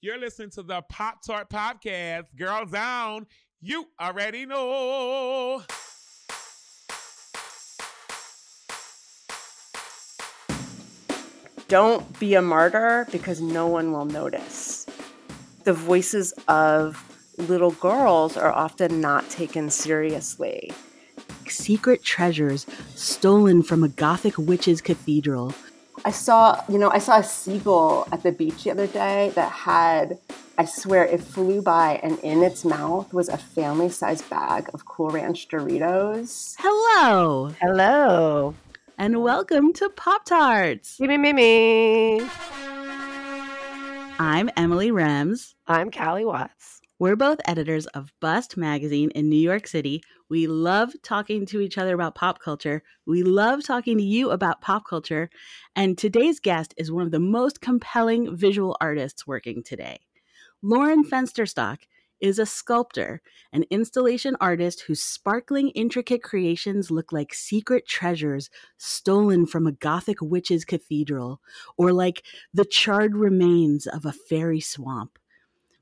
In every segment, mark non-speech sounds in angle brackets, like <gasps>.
You're listening to the Pop Tart Podcast, Girls Down. You already know. Don't be a martyr because no one will notice. The voices of little girls are often not taken seriously. Secret treasures stolen from a Gothic witch's cathedral. I saw, you know, I saw a seagull at the beach the other day that had, I swear, it flew by and in its mouth was a family sized bag of Cool Ranch Doritos. Hello. Hello. And welcome to Pop Tarts. Me, me, me, me. I'm Emily Rems. I'm Callie Watts. We're both editors of Bust magazine in New York City. We love talking to each other about pop culture. We love talking to you about pop culture. And today's guest is one of the most compelling visual artists working today. Lauren Fensterstock is a sculptor, an installation artist whose sparkling, intricate creations look like secret treasures stolen from a Gothic witch's cathedral, or like the charred remains of a fairy swamp.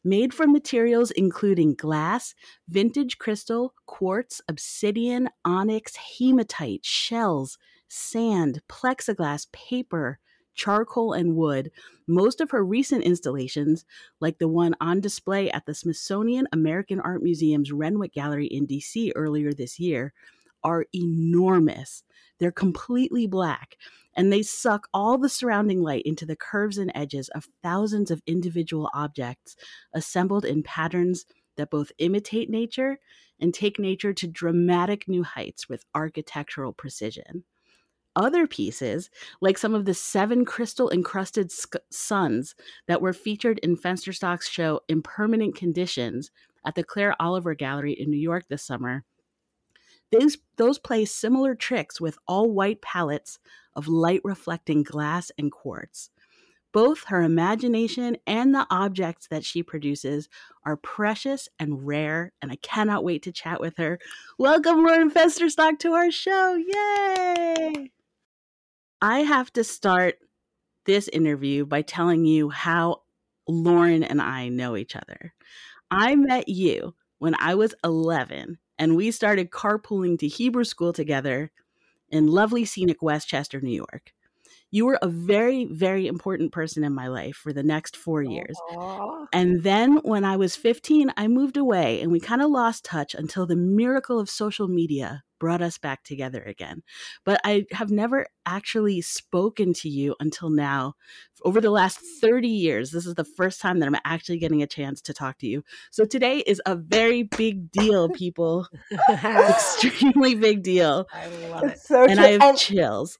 Made from materials including glass, vintage crystal, quartz, obsidian, onyx, hematite, shells, sand, plexiglass, paper, charcoal, and wood, most of her recent installations, like the one on display at the Smithsonian American Art Museum's Renwick Gallery in DC earlier this year, are enormous. They're completely black, and they suck all the surrounding light into the curves and edges of thousands of individual objects assembled in patterns that both imitate nature and take nature to dramatic new heights with architectural precision. Other pieces, like some of the seven crystal encrusted sc- suns that were featured in Fensterstock's show Impermanent Conditions at the Claire Oliver Gallery in New York this summer, these, those play similar tricks with all white palettes of light reflecting glass and quartz. Both her imagination and the objects that she produces are precious and rare, and I cannot wait to chat with her. Welcome, Lauren Fensterstock, to our show. Yay! I have to start this interview by telling you how Lauren and I know each other. I met you when I was 11 and we started carpooling to Hebrew school together in lovely scenic Westchester, New York. You were a very, very important person in my life for the next four years. Aww. And then when I was 15, I moved away and we kind of lost touch until the miracle of social media brought us back together again. But I have never actually spoken to you until now. Over the last 30 years, this is the first time that I'm actually getting a chance to talk to you. So today is a very big deal, people. <laughs> <laughs> Extremely big deal. I love it. So And true. I have And chills.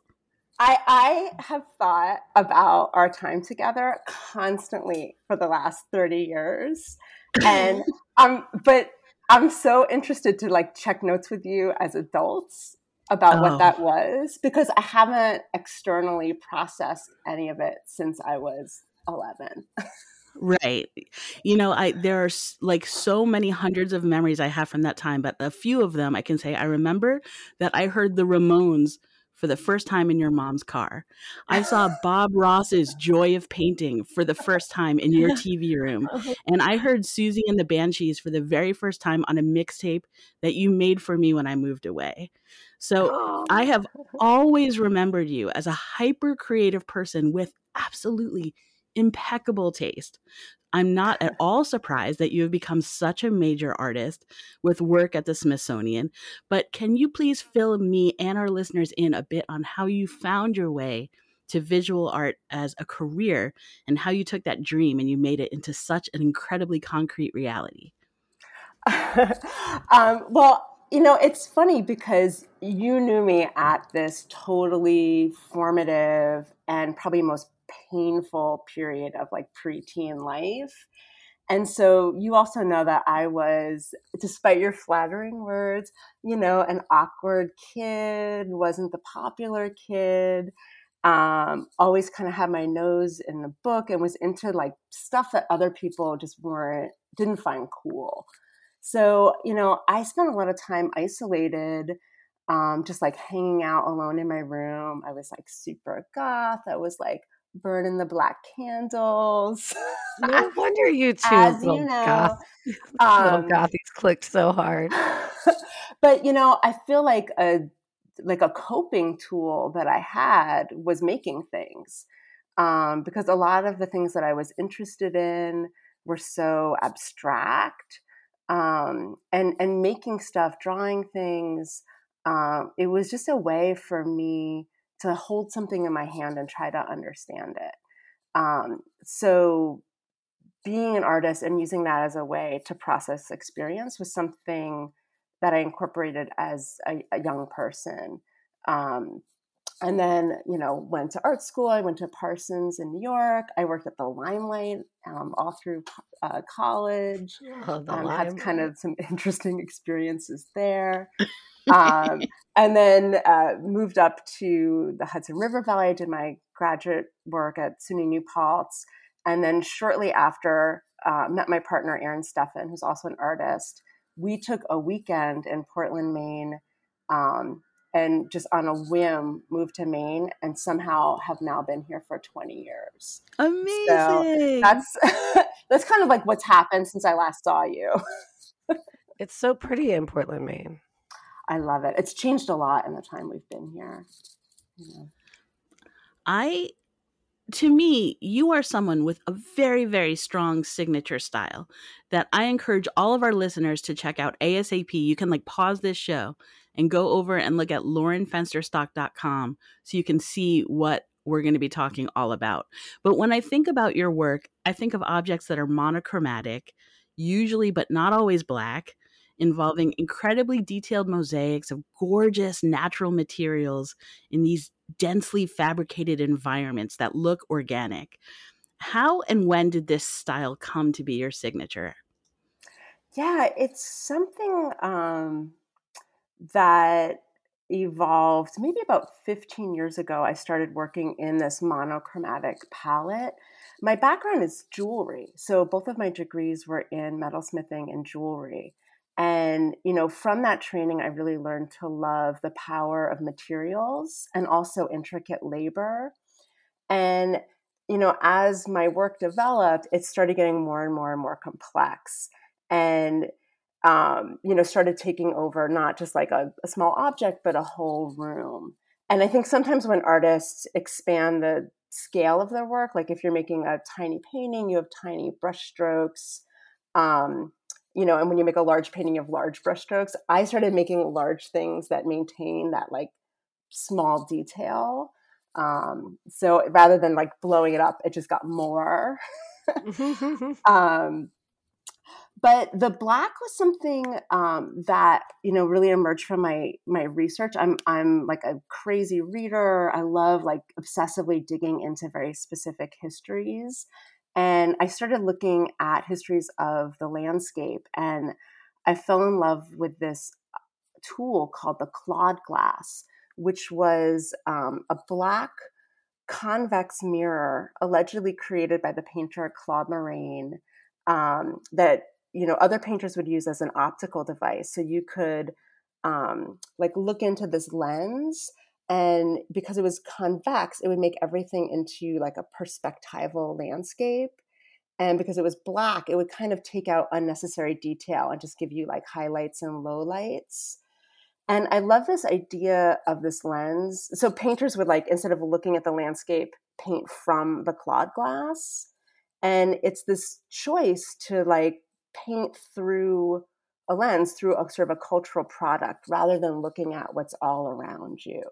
I, I have thought about our time together constantly for the last 30 years. And <laughs> um but I'm so interested to like check notes with you as adults about Oh. what that was because I haven't externally processed any of it since I was 11. Right. You know, I there are like so many hundreds of memories I have from that time, but a few of them I can say I remember that I heard the Ramones for the first time in your mom's car. I saw <laughs> Bob Ross's Joy of Painting for the first time in your TV room. <laughs> Oh and I heard Siouxsie and the Banshees for the very first time on a mixtape that you made for me when I moved away. So oh. I have <laughs> always remembered you as a hyper creative person with absolutely impeccable taste. I'm not at <laughs> all surprised that you have become such a major artist with work at the Smithsonian, but can you please fill me and our listeners in a bit on how you found your way to visual art as a career and how you took that dream and you made it into such an incredibly concrete reality? <laughs> um, well, you know, it's funny because you knew me at this totally formative and probably most painful period of like preteen life. And so you also know that I was, despite your flattering words, you know, an awkward kid, wasn't the popular kid, um, always kind of had my nose in the book and was into like stuff that other people just weren't, didn't find cool. So, you know, I spent a lot of time isolated, um, just like hanging out alone in my room. I was like super goth. I was like burning the black candles. <laughs> no wonder you two As you know, goth, <laughs> um, little gothies clicked so hard. <laughs> but you know, I feel like a like a coping tool that I had was making things um, because a lot of the things that I was interested in were so abstract um, and and making stuff, drawing things. Um, it was just a way for me to hold something in my hand and try to understand it. Um, so being an artist and using that as a way to process experience was something that I incorporated as a, a young person. Um, and then, you know, went to art school. I went to Parsons in New York. I worked at the Limelight um, all through uh, college. Oh, Um, had kind of some <laughs> interesting experiences there. <laughs> um, and then uh, moved up to the Hudson River Valley. I did my graduate work at SUNY New Paltz. And then shortly after, uh, met my partner, Aaron Steffen, who's also an artist. We took a weekend in Portland, Maine, um, and just on a whim moved to Maine and somehow have now been here for 20 years. Amazing. That's <laughs> that's kind of like what's happened since I last saw you. <laughs> It's so pretty in Portland, Maine. I love it. It's changed a lot in the time we've been here. You know. I to me, you are someone with a very, very strong signature style that I encourage all of our listeners to check out ASAP. You can like pause this show and go over and look at laurenfensterstock.com so you can see what we're going to be talking all about. But when I think about your work, I think of objects that are monochromatic, usually but not always black, involving incredibly detailed mosaics of gorgeous natural materials in these densely fabricated environments that look organic. How and when did this style come to be your signature? Yeah, it's something um, that evolved maybe about 15 years ago. I started working in this monochromatic palette. My background is jewelry. So both of my degrees were in metalsmithing and jewelry. And, you know, from that training, I really learned to love the power of materials and also intricate labor. And, you know, as my work developed, it started getting more and more and more complex. And, um, you know, started taking over not just like a, a small object, but a whole room. And I think sometimes when artists expand the scale of their work, like if you're making a tiny painting, you have tiny brush strokes. Um, you know, and when you make a large painting, you have large brushstrokes. I started making large things that maintain that like small detail. Um, so rather than like blowing it up, it just got more. <laughs> um, but the black was something um, that you know really emerged from my my research. I'm I'm like a crazy reader. I love like obsessively digging into very specific histories, and I started looking at histories of the landscape, and I fell in love with this tool called the Claude glass, which was um, a black convex mirror allegedly created by the painter Claude Lorrain um, that you know other painters would use as an optical device. So you could um, like look into this lens and because it was convex it would make everything into like a perspectival landscape. And because it was black it would kind of take out unnecessary detail and just give you like highlights and lowlights. And i love this idea of this lens. So painters would like instead of looking at the landscape paint from the Claude glass. And it's this choice to like paint through a lens through a sort of a cultural product rather than looking at what's all around you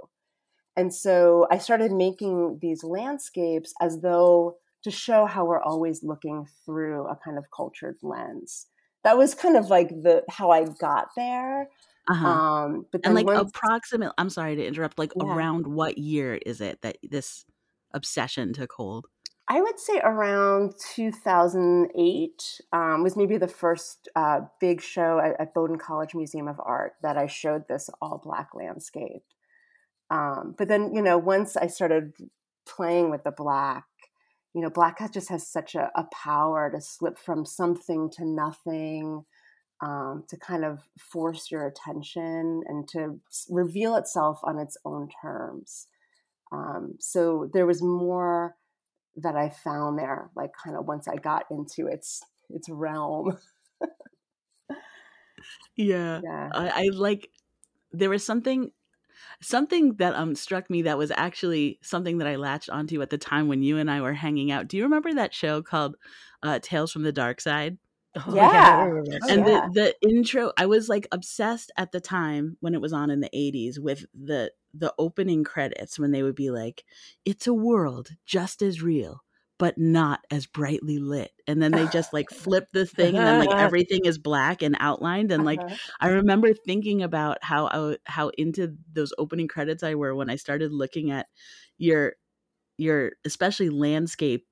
and so i started making these landscapes as though to show how we're always looking through a kind of cultured lens that was kind of like the how i got there Uh-huh. um but then and like once, approximate I'm sorry to interrupt, like Yeah. around what year is it that this obsession took hold? I would say around 2008 um, was maybe the first uh, big show at, at Bowdoin College Museum of Art that I showed this all black landscape. Um, but then, you know, once I started playing with the black, you know, black just has such a, a power to slip from something to nothing, um, to kind of force your attention and to reveal itself on its own terms. Um, so there was more that I found there, like kind of once I got into its its realm. yeah. Yeah. I, I like there was something something that um struck me that was actually something that I latched onto at the time when you and I were hanging out. Do you remember that show called uh, Tales from the Dark Side? <laughs> Oh, Yeah. Remember Oh, and yeah. the the intro i was like obsessed at the time when it was on in the 80s with the the opening credits when they would be like it's a world just as real but not as brightly lit and then they just like flip the <laughs> thing and then like everything is black and outlined and like Uh-huh. i remember thinking about how I, how into those opening credits i were when i started looking at your your especially landscape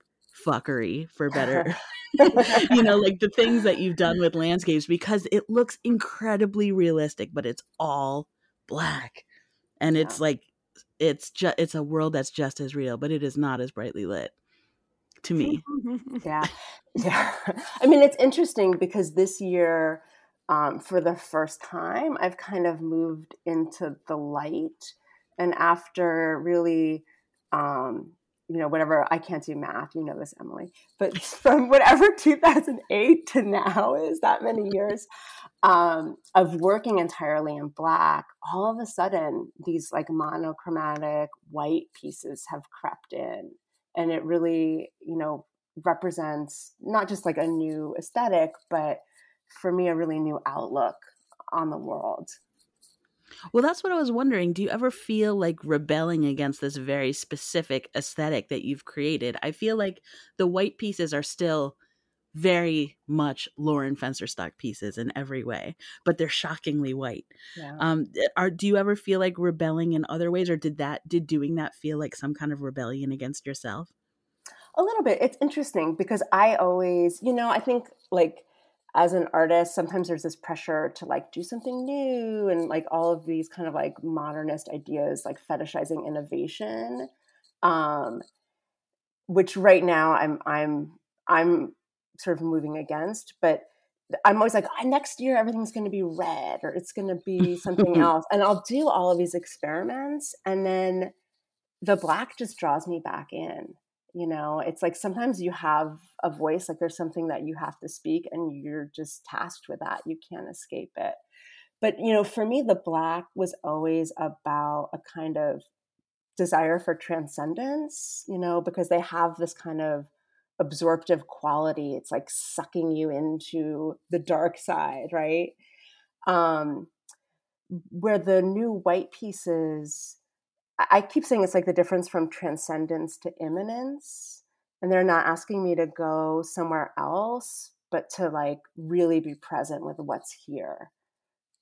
fuckery for better <laughs> <laughs> you know, like the things that you've done with landscapes because it looks incredibly realistic, but it's all black. And it's Yeah. like it's just it's a world that's just as real, but it is not as brightly lit to me. <laughs> yeah yeah i mean it's interesting because this year um, for the first time i've kind of moved into the light and after really um, you know whatever i can't do math you know this emily but <laughs> from whatever <laughs> 2008 to now is that many years um, of working entirely in black all of a sudden these like monochromatic white pieces have crept in. And it really you know represents not just like a new aesthetic but for me a really new outlook on the world Well, that's what I was wondering. Do you ever feel like rebelling against this very specific aesthetic that you've created? I feel like the white pieces are still very much Lauren Fensterstock pieces in every way, but they're shockingly white. yeah Um, are do you ever feel like rebelling in other ways, or did that did doing that feel like some kind of rebellion against yourself? a little bit it's interesting because i always you know i think like as an artist sometimes there's this pressure to like do something new and like all of these kind of like modernist ideas like fetishizing innovation um which right now i'm i'm i'm sort of moving against but i'm always like "Ah, next year everything's going to be red or it's going to be something <laughs> else and i'll do all of these experiments and then the black just draws me back in you know it's like sometimes you have a voice like there's something that you have to speak and you're just tasked with that you can't escape it. But you know for me the black was always about a kind of desire for transcendence you know because they have this kind of absorptive quality it's like sucking you into the dark side right? Um where the new white pieces I keep saying it's like the difference from transcendence to immanence. And they're not asking me to go somewhere else, but to like really be present with what's here.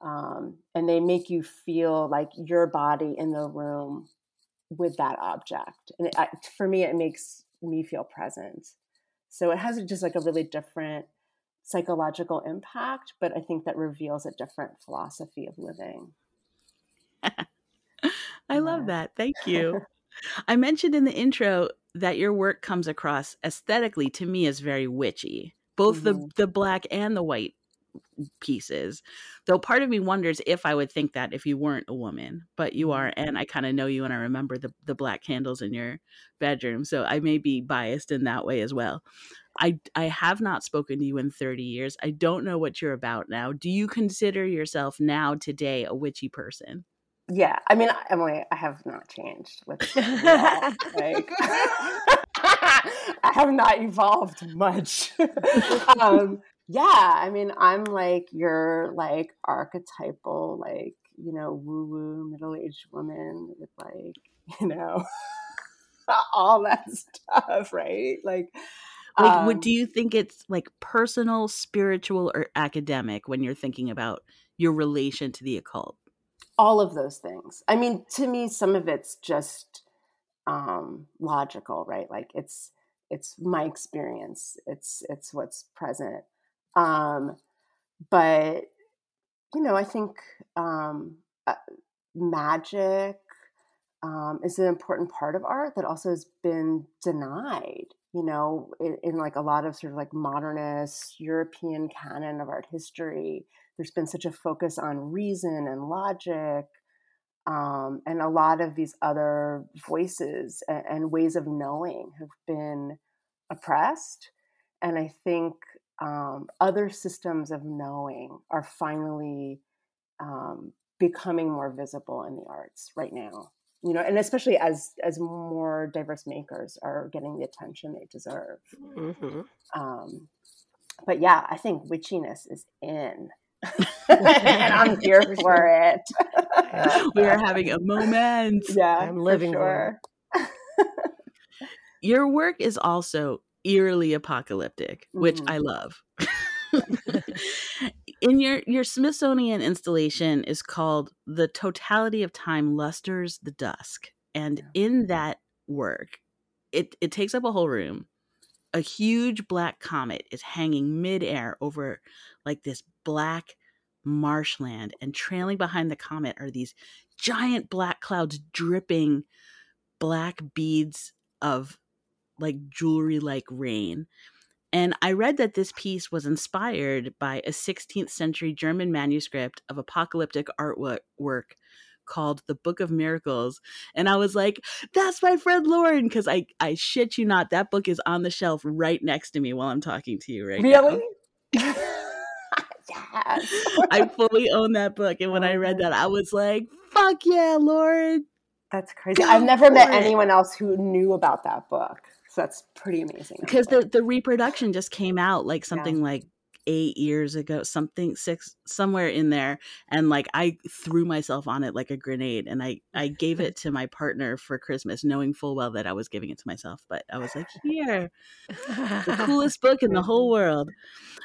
Um, and they make you feel like your body in the room with that object. And it, I, for me, it makes me feel present. So it has just like a really different psychological impact, but I think that reveals a different philosophy of living. <laughs> I love that. Thank you. <laughs> I mentioned in the intro that your work comes across aesthetically to me as very witchy, both the Mhm. the black and the white pieces. Though part of me wonders if I would think that if you weren't a woman, but you are, and I kind of know you and I remember the the black candles in your bedroom, so I may be biased in that way as well. I I have not spoken to you in 30 years. I don't know what you're about now. Do you consider yourself now today a witchy person? Yeah, I mean, Emily, I have not changed with <laughs> like <laughs> I have not evolved much. <laughs> um, yeah, I mean, I'm like your like archetypal, like you know, woo woo middle aged woman with like you know all that stuff, right? Like, Like, what um, do you think it's like personal, spiritual, or academic when you're thinking about your relation to the occult? All of those things. I mean to me some of it's just um logical right? Like it's it's my experience. It's it's what's present. Um but you know i think um uh, magic um, is an important part of art that also has been denied you know in, in like a lot of sort of like modernist european canon of art history there's been such a focus on reason and logic Um, and a lot of these other voices and, and, ways of knowing have been oppressed. And I think um, other systems of knowing are finally um, becoming more visible in the arts right now. You know, and especially as as more diverse makers are getting the attention they deserve. Mm-hmm. Um, but yeah, I think witchiness is in. And <laughs> I'm here for it. <laughs> we are having a moment. Yeah, I'm living for sure. <laughs> Your work is also eerily apocalyptic, which mm-hmm. I love. In your your Smithsonian installation is called "The Totality of Time Lusters the Dusk," and in that work, it it takes up a whole room. A huge black comet is hanging midair over like this black marshland, and trailing behind the comet are these giant black clouds dripping black beads of like jewelry like rain. And I read that this piece was inspired by a 16th century German manuscript of apocalyptic artwork called The Book of Miracles. And I was like, that's my friend Lauren. Cause I, I shit you not, that book is on the shelf right next to me while I'm talking to you right really? now. <laughs> yes. <laughs> I fully own that book. And when I read oh. that, I was like, fuck yeah, Lauren. That's crazy. I've never met anyone else who knew about that book. So that's pretty amazing. Because the, the reproduction just came out like something yeah. like eight years ago, something six somewhere in there. And like I threw myself on it like a grenade and I, I gave it to my partner for Christmas, knowing full well that I was giving it to myself. But I was like, here, the coolest <laughs> book in the whole world.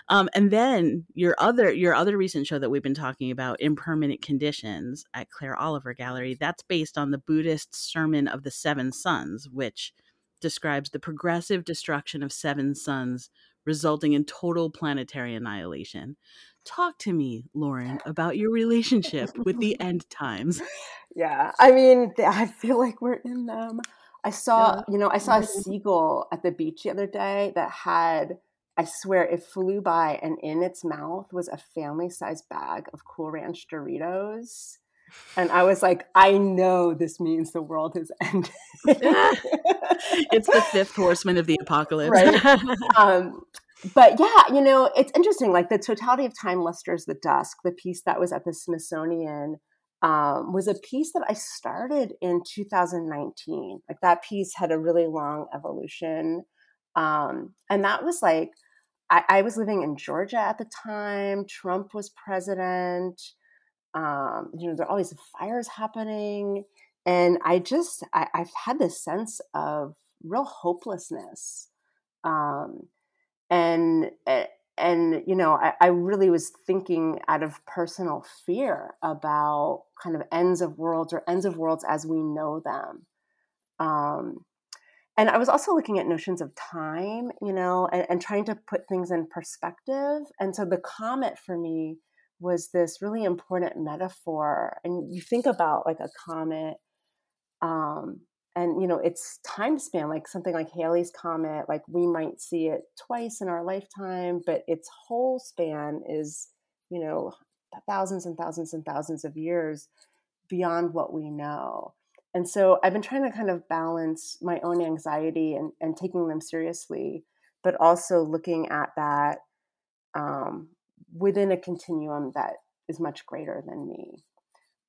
Um, and then your other your other recent show that we've been talking about, Impermanent Conditions at Claire Oliver Gallery, that's based on the Buddhist sermon of the seven suns, which describes the progressive destruction of seven suns, resulting in total planetary annihilation. Talk to me, Lauren, about your <laughs> relationship with the end times. Yeah, I mean, I feel like we're in them. I saw, you know, I saw a mm-hmm. seagull at the beach the other day that had, I swear, it flew by and in its mouth was a family sized bag of Cool Ranch Doritos and I was like, I know this means the world has ended. <laughs> it's the fifth horseman of the apocalypse. Right. <laughs> um, but yeah, you know, it's interesting. Like the totality of time lusters the dusk, the piece that was at the Smithsonian um, was a piece that I started in 2019. Like that piece had a really long evolution. Um, and that was like, I, I was living in Georgia at the time. Trump was president um, you know, there are always fires happening. And I just, I, have had this sense of real hopelessness. Um, and, and, you know, I, I really was thinking out of personal fear about kind of ends of worlds or ends of worlds as we know them. Um, and I was also looking at notions of time, you know, and, and, trying to put things in perspective. And so the comet for me was this really important metaphor. And you think about like a comet, um, and you know its time span, like something like Halley's comet, like we might see it twice in our lifetime, but its whole span is, you know, thousands and thousands and thousands of years beyond what we know. And so I've been trying to kind of balance my own anxiety and, and taking them seriously, but also looking at that um, within a continuum that is much greater than me.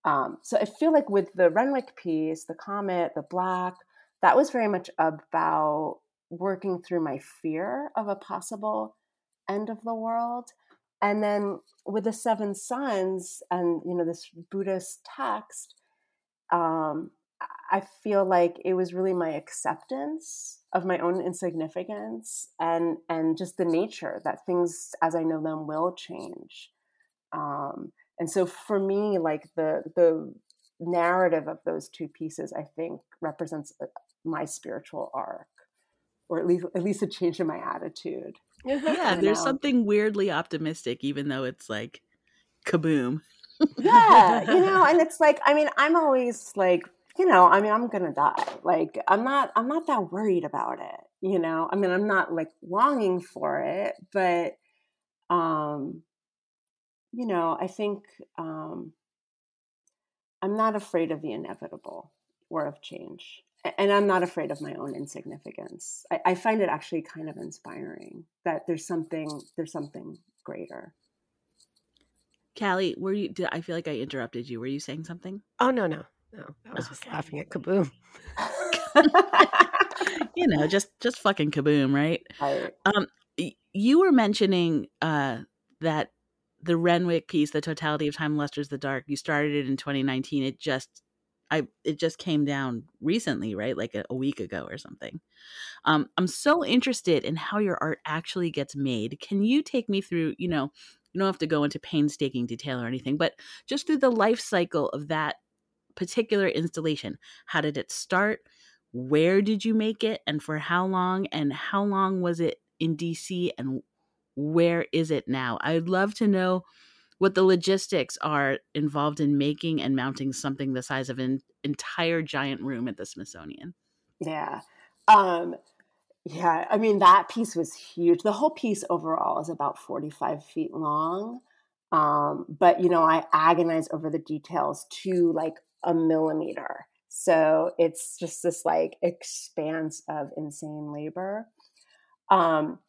Um, so I feel like with the Renwick piece, the comet, the black, that was very much about working through my fear of a possible end of the world. And then with the seven suns and you know this Buddhist text, um, I feel like it was really my acceptance of my own insignificance and and just the nature that things as I know them will change. Um, and so for me, like the the narrative of those two pieces, I think represents uh, my spiritual arc, or at least at least a change in my attitude. Yeah, there's know? something weirdly optimistic, even though it's like kaboom. yeah, you know, <laughs> and it's like I mean, I'm always like you know, I mean, I'm gonna die. Like, I'm not, I'm not that worried about it. You know, I mean, I'm not like longing for it, but, um, you know, I think, um, I'm not afraid of the inevitable or of change. And I'm not afraid of my own insignificance. I, I find it actually kind of inspiring that there's something there's something greater. Callie, were you? Did I feel like I interrupted you? Were you saying something? Oh no, no, no. I was just Okay. laughing at Kaboom. <laughs> You know, just just fucking kaboom, right? <laughs> I, Y- You were mentioning uh, that the Renwick piece, "The Totality of Time Lusters the Dark," you started it in 2019. It just, I, it just came down recently, right? Like a, a week ago or something. Um, I'm so interested in how your art actually gets made. Can you take me through? You know, you don't have to go into painstaking detail or anything, but just through the life cycle of that particular installation. How did it start? Where did you make it and for how long? And how long was it in DC and where is it now? I'd love to know what the logistics are involved in making and mounting something the size of an entire giant room at the Smithsonian. yeah. Um, yeah, I mean that piece was huge. The whole piece overall is about 45 feet long. Um, but you know, I agonize over the details to like a millimeter. So it's just this like expanse of insane labor. Um,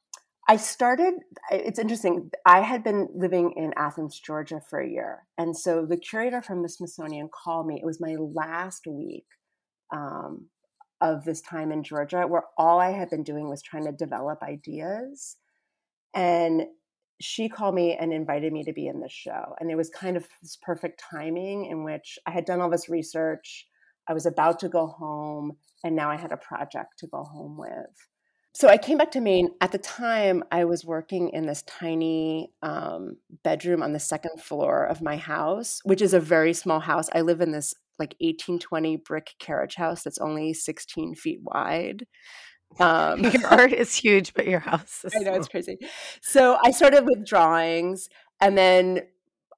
I started, it's interesting. I had been living in Athens, Georgia for a year. And so the curator from the Smithsonian called me. It was my last week um, of this time in Georgia, where all I had been doing was trying to develop ideas. And she called me and invited me to be in this show. And it was kind of this perfect timing in which I had done all this research. I was about to go home, and now I had a project to go home with. So I came back to Maine. At the time, I was working in this tiny um, bedroom on the second floor of my house, which is a very small house. I live in this like 1820 brick carriage house that's only 16 feet wide. Um, Your <laughs> art is huge, but your house is I know it's crazy. So I started with drawings, and then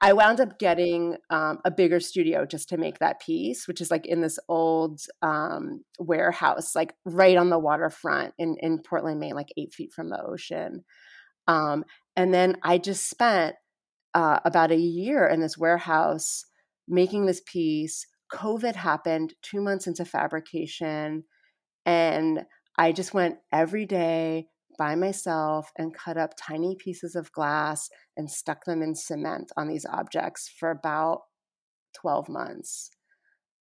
I wound up getting um, a bigger studio just to make that piece, which is like in this old um, warehouse, like right on the waterfront in in Portland, Maine, like eight feet from the ocean. Um, and then I just spent uh, about a year in this warehouse making this piece. COVID happened two months into fabrication, and I just went every day by myself and cut up tiny pieces of glass and stuck them in cement on these objects for about 12 months.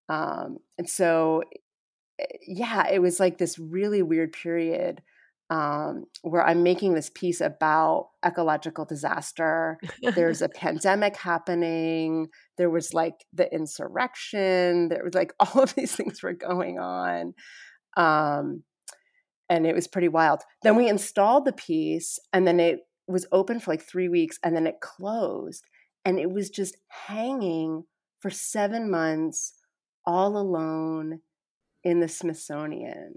Um, and so, eh, yeah, it was like this really weird period um, where I'm making this piece about ecological disaster. There's <laughs> a pandemic happening. There was like the insurrection. There was like <laughs> all of these things were going on. Um, and it was pretty wild. Then we installed the piece, and then it was open for like three weeks, and then it closed, and it was just hanging for seven months, all alone in the Smithsonian.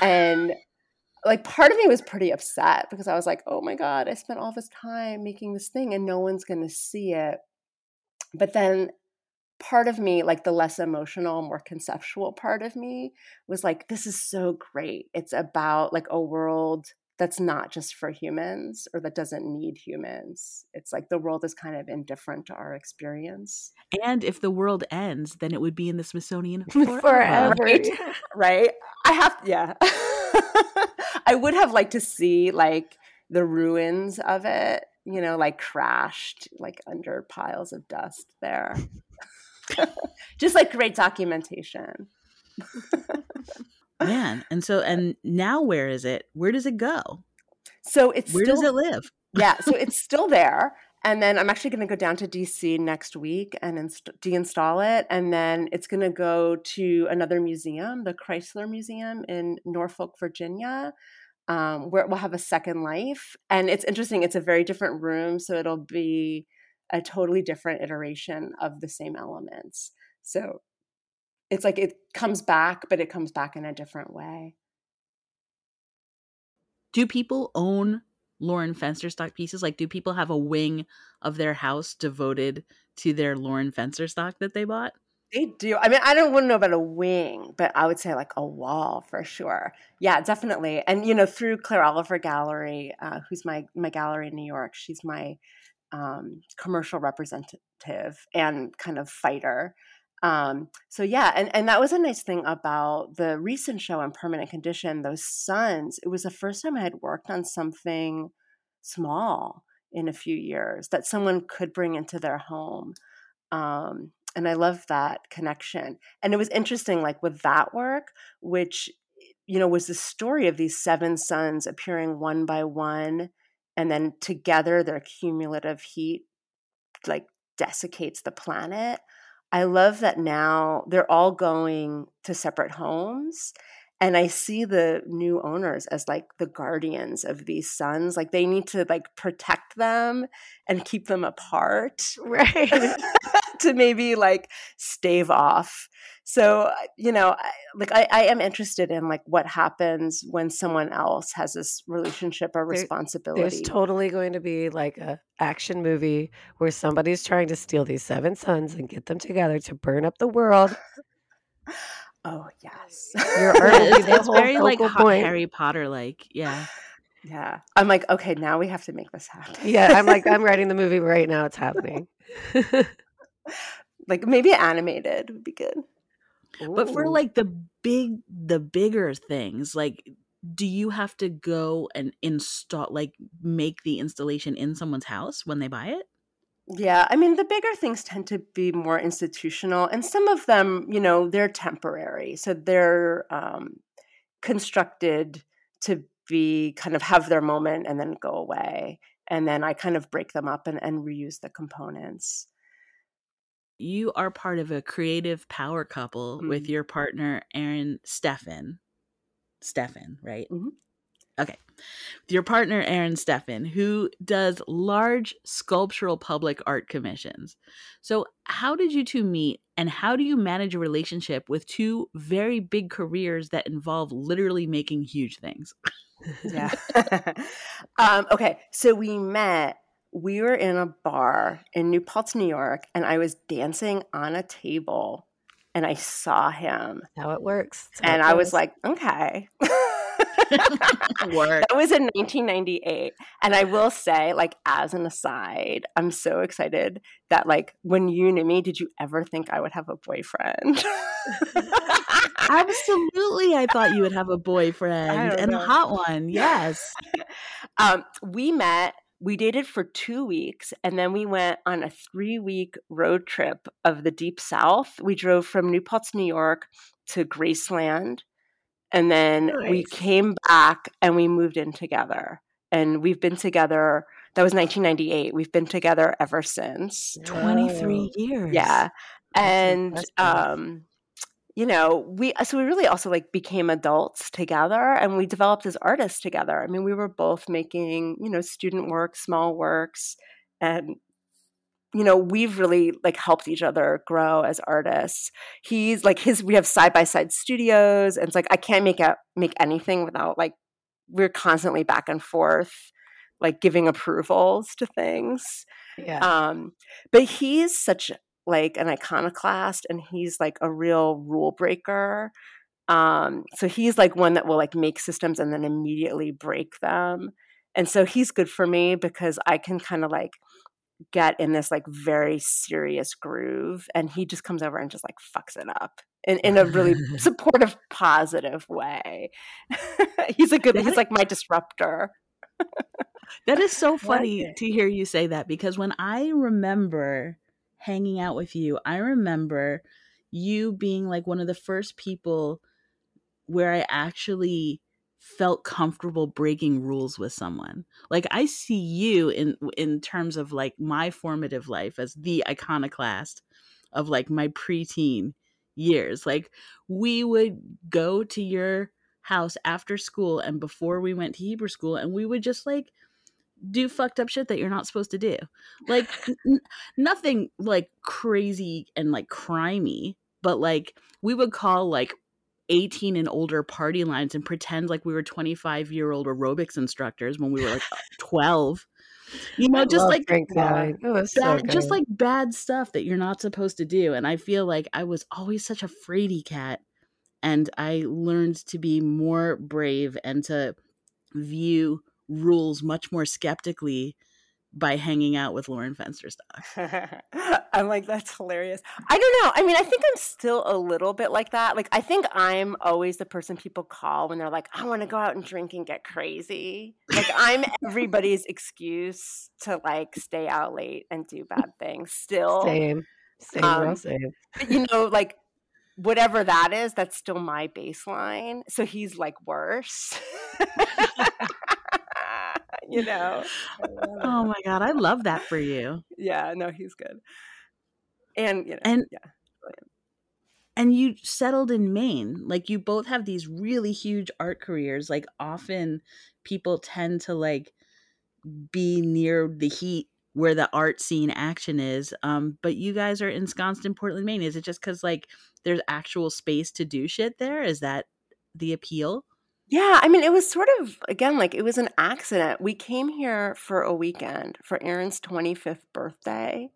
And <laughs> like part of me was pretty upset because I was like, oh my God, I spent all this time making this thing and no one's going to see it. But then part of me, like the less emotional, more conceptual part of me, was like, this is so great. It's about like a world that's not just for humans or that doesn't need humans. It's like the world is kind of indifferent to our experience. And if the world ends, then it would be in the Smithsonian <laughs> forever. Forever. Right? <laughs> right? I have, yeah. <laughs> I would have liked to see like the ruins of it, you know, like crashed like under piles of dust there. <laughs> Just like great documentation. <laughs> Man. And so, and now where is it? Where does it go? So it's Where still, does it live? <laughs> yeah, so it's still there. And then I'm actually going to go down to DC next week and inst- deinstall it. And then it's going to go to another museum, the Chrysler Museum in Norfolk, Virginia, um, where it will have a second life. And it's interesting, it's a very different room. So it'll be a totally different iteration of the same elements. So it's like it comes back, but it comes back in a different way. Do people own Lauren Fensterstock pieces? Like, do people have a wing of their house devoted to their Lauren Fensterstock that they bought? They do. I mean, I don't want to know about a wing, but I would say like a wall for sure. Yeah, definitely. And you know, through Claire Oliver Gallery, uh, who's my my gallery in New York, she's my um, commercial representative and kind of fighter. Um, so yeah, and, and that was a nice thing about the recent show Impermanent Condition, those suns. It was the first time I had worked on something small in a few years that someone could bring into their home. Um, and I love that connection. And it was interesting, like with that work, which you know was the story of these seven suns appearing one by one, and then together their cumulative heat like desiccates the planet. I love that now they're all going to separate homes. And I see the new owners as like the guardians of these suns. Like they need to like protect them and keep them apart. <laughs> Right. <laughs> to maybe like stave off. So, uh, you know, like I, I, am interested in like what happens when someone else has this relationship or responsibility. There's totally going to be like a action movie where somebody's trying to steal these seven suns and get them together to burn up the world. <laughs> Oh yes, You're it's, it's very like point. Harry Potter, like yeah. Yeah. I'm like, okay, now we have to make this happen. yeah. I'm like, I'm <laughs> writing the movie right now. It's happening. <laughs> like maybe animated would be good. Ooh. But for like the big the bigger things, like do you have to go and install like make the installation in someone's house when they buy it? Yeah, I mean the bigger things tend to be more institutional and some of them, you know, they're temporary. So they're um constructed to be kind of have their moment and then go away. And then I kind of break them up and, and reuse the components you are part of a creative power couple mm-hmm. with your partner Aaron Steffen. Steffen, right? Mm-hmm. Okay. With your partner Aaron Steffen, who does large sculptural public art commissions. So, how did you two meet and how do you manage a relationship with two very big careers that involve literally making huge things? yeah. <laughs> um, okay. So, we met we were in a bar in New Paltz, New York, and I was dancing on a table and I saw him. How it works. And I was like, okay. <laughs> <laughs> That was in 1998. And I will say, like, as an aside, I'm so excited that, like, when you knew me, did you ever think I would have a boyfriend? <laughs> Absolutely. I thought you would have a <laughs> boyfriend and know. a hot one. Yes. Um, we met we dated for two weeks and then we went on a three week road trip of the deep south we drove from new paltz new york to graceland and then nice. we came back and we moved in together. And we've been together that was 1998 we've been together ever since. 23 years. Yeah. And um you know we so we really also like became adults together and we developed as artists together. I mean we were both making you know student work small works and you know we've really like helped each other grow as artists he's like his we have side by side studios and it's like i can't make out make anything without like we're constantly back and forth like giving approvals to things yeah um but he's such like an iconoclast and he's like a real rule breaker. Um, so he's like one that will like make systems and then immediately break them. And so he's good for me because I can kind of like get in this like very serious groove and he just comes over and just like fucks it up in, in a really <laughs> supportive positive way. <laughs> He's a good he's like my disruptor. That is so <laughs> funny to hear you say that because when i remember hanging out with you, I remember you being like one of the first people where I actually felt comfortable breaking rules with someone. Like I see you in in terms of like my formative life as the iconoclast of like my preteen years. Like we would go to your house after school and before we went to Hebrew school and we would just like do fucked up shit that you're not supposed to do. Like n- nothing like crazy and like crimey, but like we would call like 18 and older party lines and pretend like we were 25 year old aerobics instructors when we were like <laughs> 12. You know, just like bad, so just like bad stuff that you're not supposed to do. And I feel like I was always such a fraidy cat. And I learned to be more brave and to view rules much more skeptically by hanging out with Lauren Fensterstock. <laughs> I'm like, that's hilarious. I don't know. I mean, I think I'm still a little bit like that. Like, I think I'm always the person people call when they're like, I want to go out and drink and get crazy. Like, I'm <laughs> everybody's excuse to like stay out late and do bad things still. Same. Same, Um, same. But, you know, like, whatever that is, that's still my baseline. So he's like worse. <laughs> you know? Oh my god, I love that for you. Yeah, no, he's good. And, you know, And yeah. and you settled in Maine. Like you both have these really huge art careers. Like often people tend to like be near the heat where the art scene action is. Um, but you guys are ensconced in Portland, Maine. Is it just because like there's actual space to do shit there? Is that the appeal? Yeah, I mean, it was sort of again like it was an accident. We came here for a weekend for Aaron's 25th birthday.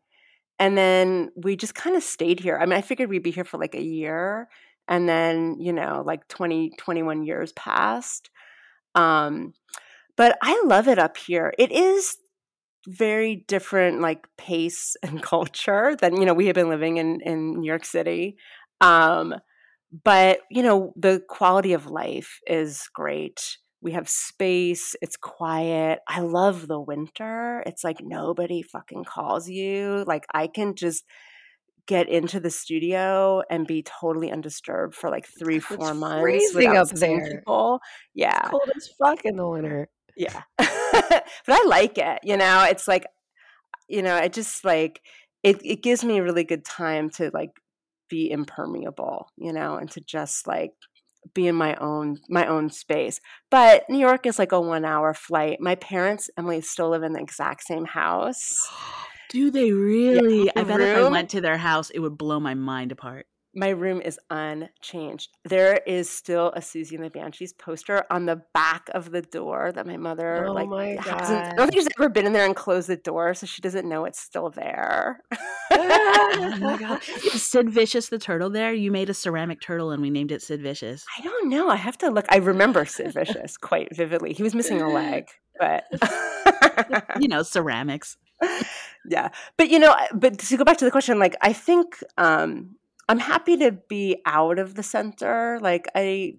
And then we just kind of stayed here. I mean, I figured we'd be here for like a year and then, you know, like 20 21 years passed. Um but I love it up here. It is very different like pace <laughs> and culture than, you know, we have been living in in New York City. Um but you know the quality of life is great. We have space it's quiet. I love the winter. It's like nobody fucking calls you. Like i can just get into the studio and be totally undisturbed for like three It's four months freezing up there. people. Yeah. Cold as fuck in the winter. yeah. <laughs> But i like it you know? It's like you know it just like it, it gives me a really good time to like be impermeable you know and to just like be in my own my own space but new york is like a one hour flight my parents emily still live in the exact same house <gasps> Do they really? I the bet if I went to their house, it would blow my mind apart. My room is unchanged. There is still a Siouxsie and the Banshees poster on the back of the door that my mother Oh like my hasn't. I don't think she's ever been in there and closed the door, so she doesn't know it's still there. <laughs> Oh my god! <laughs> Is Sid Vicious the turtle there? You made a ceramic turtle and we named it Sid Vicious. I don't know. I have to look. I remember Sid Vicious <laughs> quite vividly. He was missing a leg, but You know, ceramics. yeah. But you know, but to go back to the question, like I think um I'm happy to be out of the center. Like I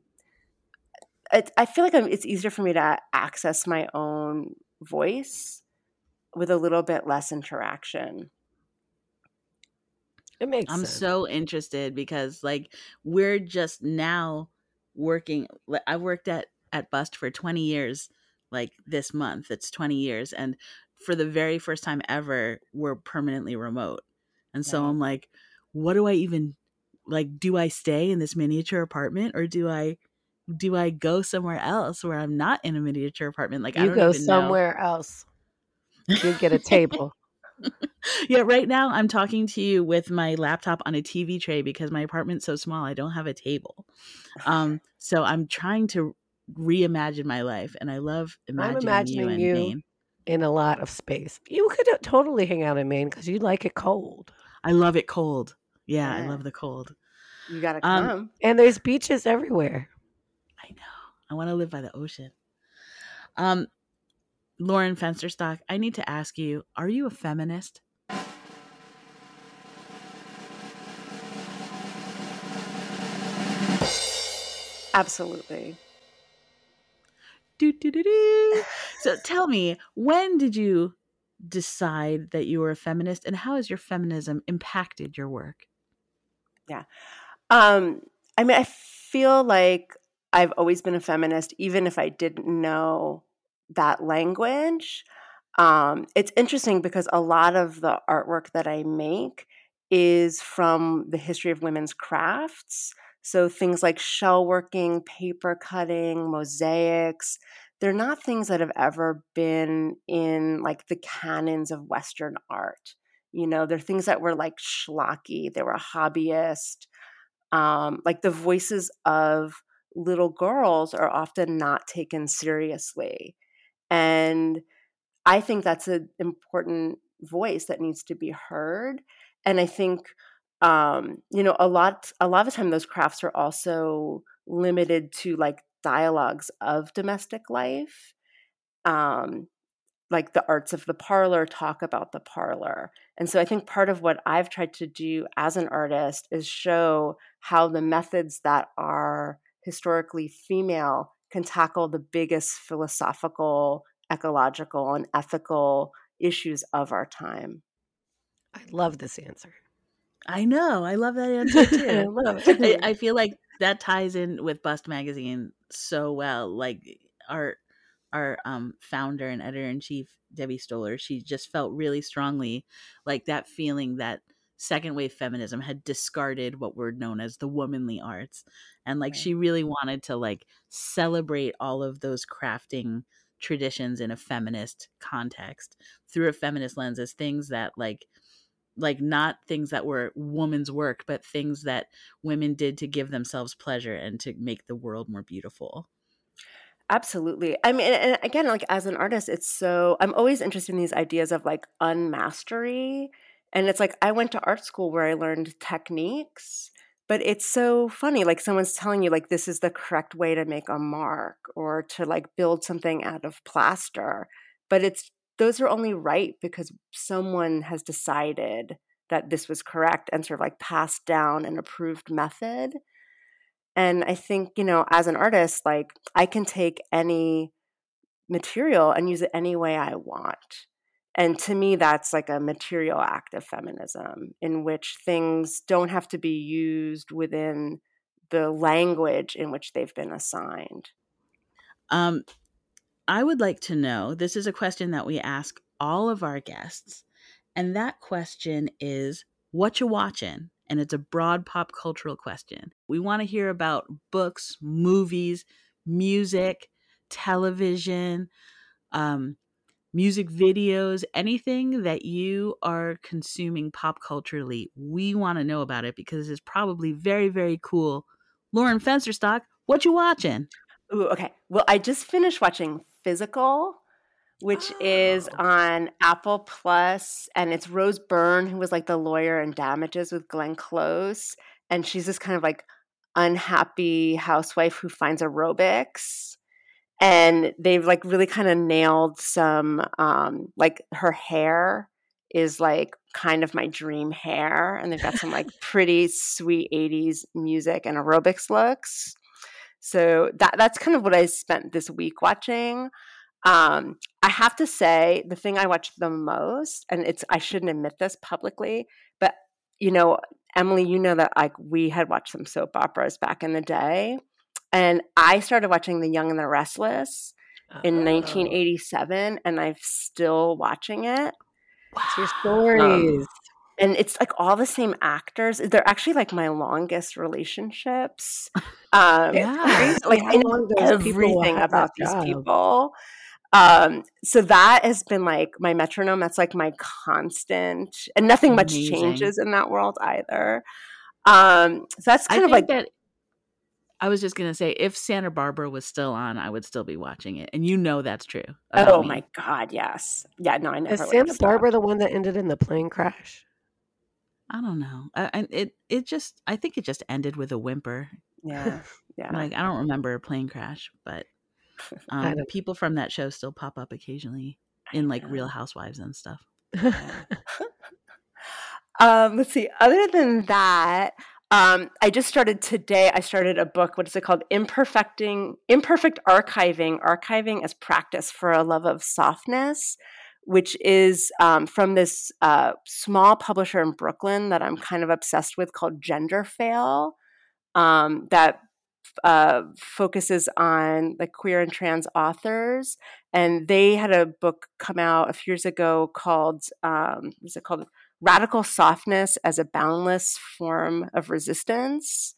I, I feel like I'm, it's easier for me to access my own voice with a little bit less interaction. It makes I'm sense. so interested because like we're just now working li- I worked at at Bust for 20 years like this month it's 20 years and for the very first time ever we're permanently remote. And so Right. I'm like what do I even like do I stay in this miniature apartment or do I do I go somewhere else where I'm not in a miniature apartment like I you don't go even know. somewhere else. You get a table. <laughs> yeah, right now I'm talking to you with my laptop on a TV tray because my apartment's so small. I don't have a table. Um, so I'm trying to reimagine my life, and I love imagining, you imagining in you- Maine. in a lot of space. You could uh, totally hang out in Maine because you like it cold. I love it cold. Yeah, I love the cold. You got to Um, come. And there's beaches everywhere. I know. I want to live by the ocean. Um, Lauren Fensterstock, I need to ask you: Are you a feminist? Absolutely. Do, do, do, do. So tell me, when did you decide that you were a feminist, and how has your feminism impacted your work? Um, I mean, I feel like I've always been a feminist, even if I didn't know that language. Um, it's interesting because a lot of the artwork that I make is from the history of women's crafts. So things like shell working, paper cutting, mosaics, they're not things that have ever been in like the canons of Western art. You know, they're things that were like schlocky, they were a hobbyist. Um, like the voices of little girls are often not taken seriously. And I think that's an important voice that needs to be heard. And I think um, you know, a lot a lot of the time those crafts are also limited to like dialogues of domestic life. Um, like the arts of the parlor talk about the parlor. And so I think part of what I've tried to do as an artist is show how the methods that are historically female can tackle the biggest philosophical, ecological, and ethical issues of our time. I love this answer. I know. I love that <laughs> answer too. I love it. I feel like that ties in with Bust Magazine so well. Like our our um founder and editor in chief, Debbie Stoller, she just felt really strongly like that feeling that second wave feminism had discarded what were known as the womanly arts. And like Right. she really wanted to like celebrate all of those crafting traditions in a feminist context through a feminist lens as things that like like not things that were woman's work but things that women did to give themselves pleasure and to make the world more beautiful Absolutely. I mean, and again, like as an artist, it's so I'm always interested in these ideas of like unmastery. And it's like I went to art school where I learned techniques, but it's so funny. Like someone's telling you like this is the correct way to make a mark or to like build something out of plaster. But it's those are only right because someone has decided that this was correct and sort of like passed down an approved method. And I think, you know, as an artist, like I can take any material and use it any way I want. And to me, that's like a material act of feminism in which things don't have to be used within the language in which they've been assigned. um i would like to know this is a question that we ask all of our guests and that question is what you watching and it's a broad pop cultural question we want to hear about books movies music television um music videos, anything that you are consuming pop culturally, we want to know about it because it's probably very, very cool. Lauren Fensterstock, what you watching? Ooh, okay. Well, I just finished watching Physical, which is Oh. on Apple Plus, and it's Rose Byrne, who was like the lawyer in Damages with Glenn Close, and she's this kind of like unhappy housewife who finds aerobics, and they've like really kind of nailed some um, like her hair is like kind of my dream hair, and they've got some like <laughs> pretty sweet '80s music and aerobics looks. So that that's kind of what I spent this week watching. Um, I have to say the thing I watched the most, and it's I shouldn't admit this publicly, but you know, Emily, you know that like we had watched some soap operas back in the day, and I started watching The Young and the Restless in Oh, 1987, and I'm still watching it. it's your stories. and it's like all the same actors. They're actually like my longest relationships. <laughs> Um, Yeah. like I know those everything about these job. people. Um, so that has been like my metronome. That's like my constant, and nothing much changes in that world either. Um, so that's I kind of think like that I was just gonna say if Santa Barbara was still on, I would still be watching it, and you know that's true. oh me. my god, yes, yeah. No, I never. Is would Santa stopped. Barbara the one that ended in the plane crash? I don't know. I, I, it it just I think it just ended with a whimper. Yeah, <laughs> yeah. Like I don't remember a plane crash, but I um, don't- people from that show still pop up occasionally in like. Real Housewives and stuff. <laughs> Um, let's see. Other than that, um, I just started today. I started a book. What is it called? Imperfecting, imperfect archiving, archiving as practice for a love of softness, which is um, from this uh, small publisher in Brooklyn that I'm kind of obsessed with called Gender Fail. Um, that uh, focuses on like queer and trans authors, and they had a book come out a few years ago called um, what's it called? Radical softness as a boundless form of resistance.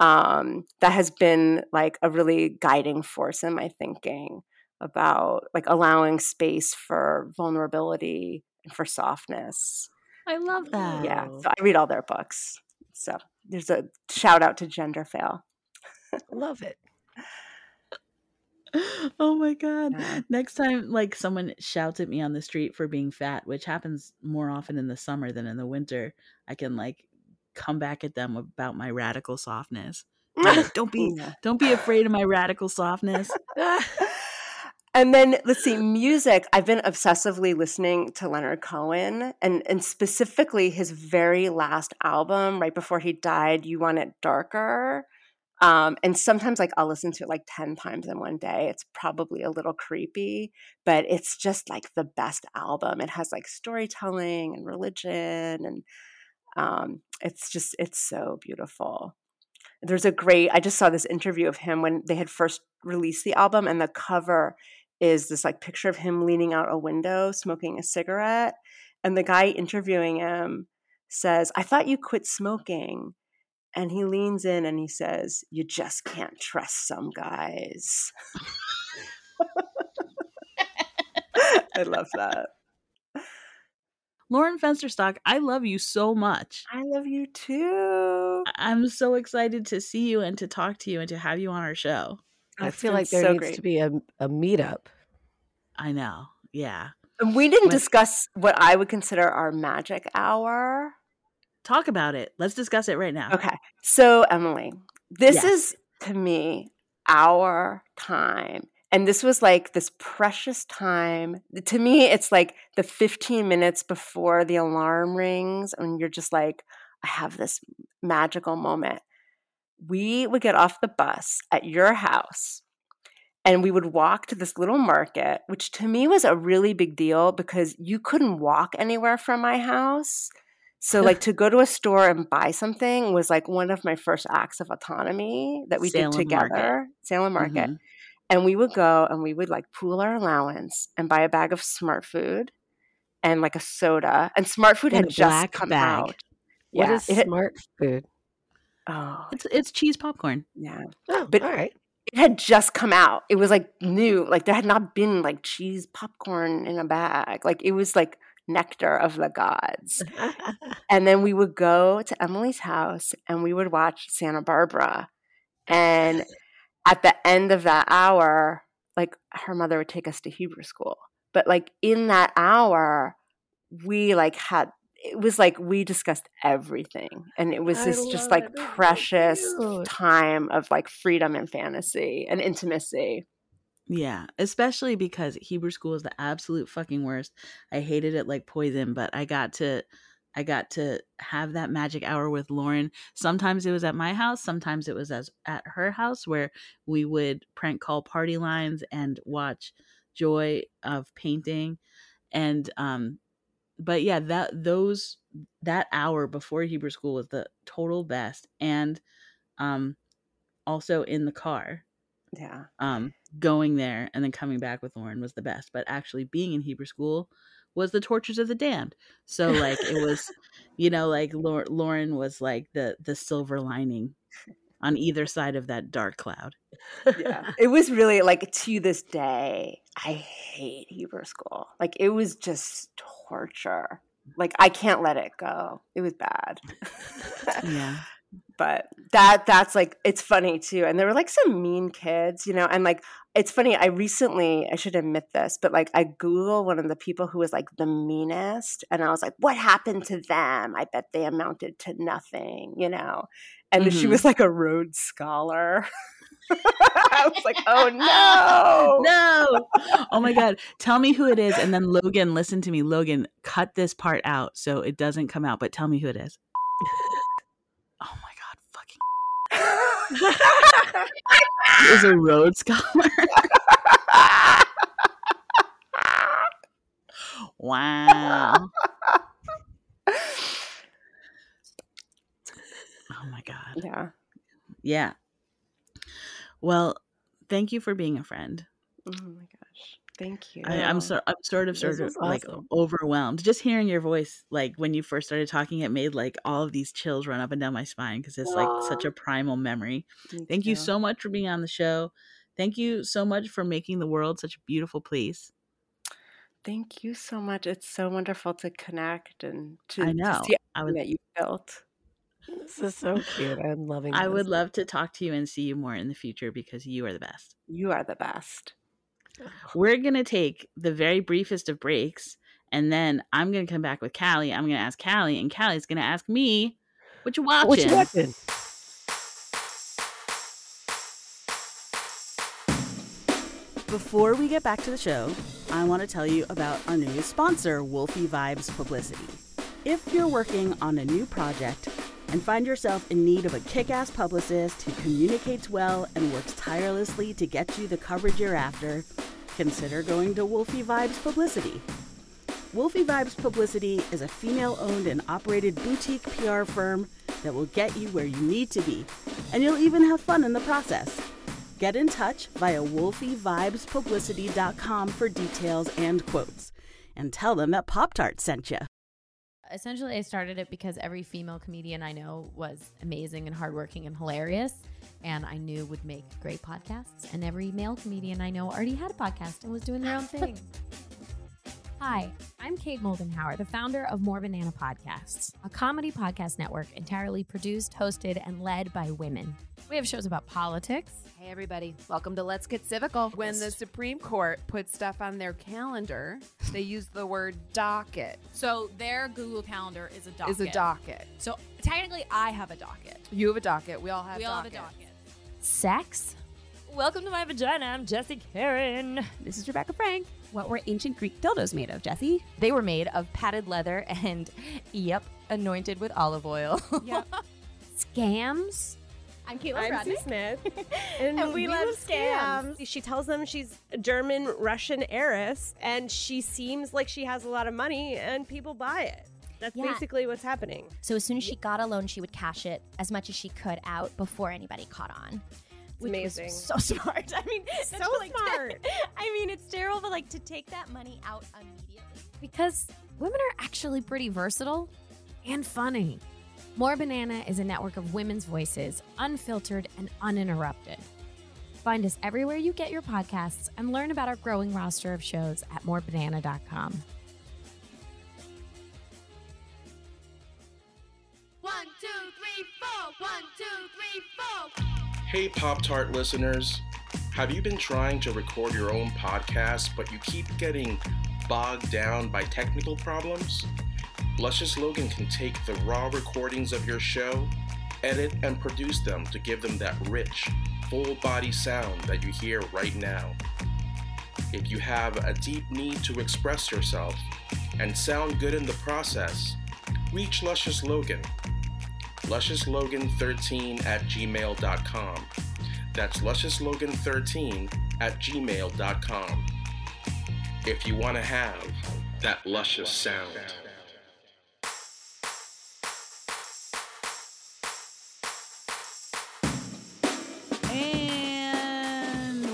Um, that has been like a really guiding force in my thinking about like allowing space for vulnerability and for softness. I love that. Yeah, so I read all their books. So there's a shout out to Gender Fail. Love it. oh my god. Yeah. Next time like someone shouts at me on the street for being fat, which happens more often in the summer than in the winter, I can like come back at them about my radical softness. Like, don't <laughs> be Yeah. don't be afraid of my radical softness. <laughs> And then let's see, music. I've been obsessively listening to Leonard Cohen and and specifically his very last album right before he died, You Want It Darker. Um, and sometimes like I'll listen to it like 10 times in one day. It's probably a little creepy, but it's just like the best album. It has like storytelling and religion and um, it's just it's so beautiful there's a great i just saw this interview of him when they had first released the album and the cover is this like picture of him leaning out a window smoking a cigarette and the guy interviewing him says i thought you quit smoking and he leans in and he says you just can't trust some guys <laughs> i love that Lauren Fensterstock, I love you so much. I love you too. I'm so excited to see you and to talk to you and to have you on our show. I feel like there so needs great. to be a, a meetup. I know. Yeah. And we didn't discuss what I would consider our magic hour. Talk about it. Let's discuss it right now. Okay. So, Emily, this yes. is to me our time and this was like this precious time to me it's like the 15 minutes before the alarm rings and you're just like i have this magical moment we would get off the bus at your house and we would walk to this little market which to me was a really big deal because you couldn't walk anywhere from my house so like to go to a store and buy something was like one of my first acts of autonomy that we Salem did together market. salem market mm-hmm. And we would go and we would like pool our allowance and buy a bag of smart food and like a soda. And smart food had just come bag. out. What yeah, is it, smart food? Oh, it's it's cheese popcorn. Yeah, oh, but all right. It had just come out. It was like new. Like there had not been like cheese popcorn in a bag. Like it was like nectar of the gods. <laughs> and then we would go to Emily's house and we would watch Santa Barbara. And at the end of that hour, like her mother would take us to Hebrew school. But like in that hour, we like had it was like we discussed everything and it was this just like it. precious time of like freedom and fantasy and intimacy yeah especially because hebrew school is the absolute fucking worst i hated it like poison but i got to I got to have that magic hour with Lauren. Sometimes it was at my house, sometimes it was as at her house where we would prank call party lines and watch joy of painting and um but yeah, that those that hour before Hebrew school was the total best and um also in the car. Yeah. Um going there and then coming back with Lauren was the best, but actually being in Hebrew school was the tortures of the damned. So like it was, <laughs> you know, like Lauren was like the the silver lining on either side of that dark cloud. yeah. It was really like to this day, I hate Hebrew school. Like it was just torture. Like I can't let it go. It was bad. yeah <laughs> but that that's like it's funny too and there were like some mean kids you know and like it's funny i recently i should admit this but like i googled one of the people who was like the meanest and i was like what happened to them i bet they amounted to nothing you know and mm-hmm. she was like a rhodes scholar <laughs> I was like, oh no. no. Oh my God. Tell me who it is. And then Logan, listen to me. Logan, cut this part out so it doesn't come out, but tell me who it is. Is a Rhodes Scholar. wow. Oh my God. Yeah. Yeah. Well, thank you for being a friend. Oh my gosh. Thank you. I, am so I'm sort of sort of like overwhelmed. Just hearing your voice, like when you first started talking, it made like all of these chills run up and down my spine because it's like such a primal memory. Me Thank too. you so much for being on the show. Thank you so much for making the world such a beautiful place. Thank you so much. It's so wonderful to connect and to, I know. To see I would, that you built. This is so cute. I'm loving. I would love to talk to you and see you more in the future because you are the best. You are the best. We're going to take the very briefest of breaks. And then I'm going to come back with Callie. I'm going to ask Callie, and Callie's going to ask me, what you watching? What you watching? Before we get back to the show, I want to tell you about our new sponsor, Wolfie Vibes Publicity. If you're working on a new project and find yourself in need of a kick ass publicist who communicates well and works tirelessly to get you the coverage you're after, consider going to Wolfie Vibes Publicity. Wolfie Vibes Publicity is a female owned and operated boutique PR firm that will get you where you need to be, and you'll even have fun in the process. Get in touch via wolfievibespublicity.com for details and quotes, and tell them that Pop Tart sent you. Essentially, I started it because every female comedian I know was amazing and hardworking and hilarious, and I knew would make great podcasts. And every male comedian I know already had a podcast and was doing their own thing. <laughs> Hi, I'm Kate Moldenhauer, the founder of More Banana Podcasts, a comedy podcast network entirely produced, hosted, and led by women. We have shows about politics, Hey, everybody. Welcome to Let's Get Civical. When the Supreme Court puts stuff on their calendar, they use the word docket. So their Google Calendar is a docket. Is a docket. So technically, I have a docket. You have a docket. We all have we all have a docket. sex, Welcome to my vagina. I'm Jesse Karen. This is Rebecca Frank. What were ancient Greek dildos made of, Jesse? They were made of padded leather and, <laughs> yep, anointed with olive oil. Yep. <laughs> scams. I'm Caitlin I'm. Sue Smith, <laughs> and, And we, we love love scams. She tells them she's a German Russian heiress, and she seems like she has a lot of money, and people buy it. That's Yeah. basically what's happening. So as soon as she got a loan, she would cash it as much as she could out before anybody caught on. Which amazing. was so <laughs> smart. I mean, So like- smart. <laughs> I mean, it's terrible, but like to take that money out immediately. Because women are actually pretty versatile and funny. More Banana is a network of women's voices, unfiltered and uninterrupted. Find us everywhere you get your podcasts and learn about our growing roster of shows at morebanana.com. One, two, three, four. One, two, three, four. Hey, Pop Tart listeners. Have you been trying to record your own podcast, but you keep getting bogged down by technical problems? Luscious Logan can take the raw recordings of your show, edit and produce them to give them that rich, full body sound that you hear right now. If you have a deep need to express yourself and sound good in the process, reach Luscious Logan. LusciousLogan13 at gmail.com. That's LusciousLogan13 at gmail.com. If you want to have that luscious sound.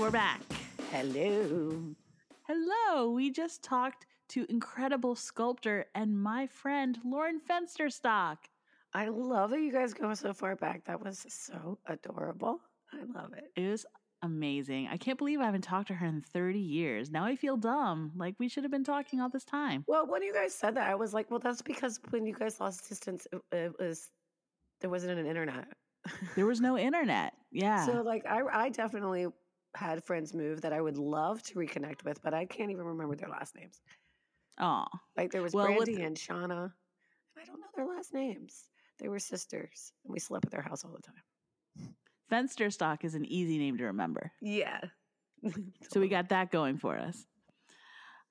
We're back. Hello. Hello. We just talked to incredible sculptor and my friend Lauren Fensterstock. I love that you guys go so far back. That was so adorable. I love it. It was amazing. I can't believe I haven't talked to her in 30 years. Now I feel dumb. Like we should have been talking all this time. Well, when you guys said that, I was like, well, that's because when you guys lost distance, it, it was there wasn't an internet. There was no <laughs> internet. Yeah. So like I I definitely had friends move that I would love to reconnect with, but I can't even remember their last names. oh. Like there was Well, with- Brandy and Shauna, and I don't know their last names. They were sisters, and we slept at their house all the time. Fensterstock is an easy name to remember. Yeah. <laughs> So we got that going for us.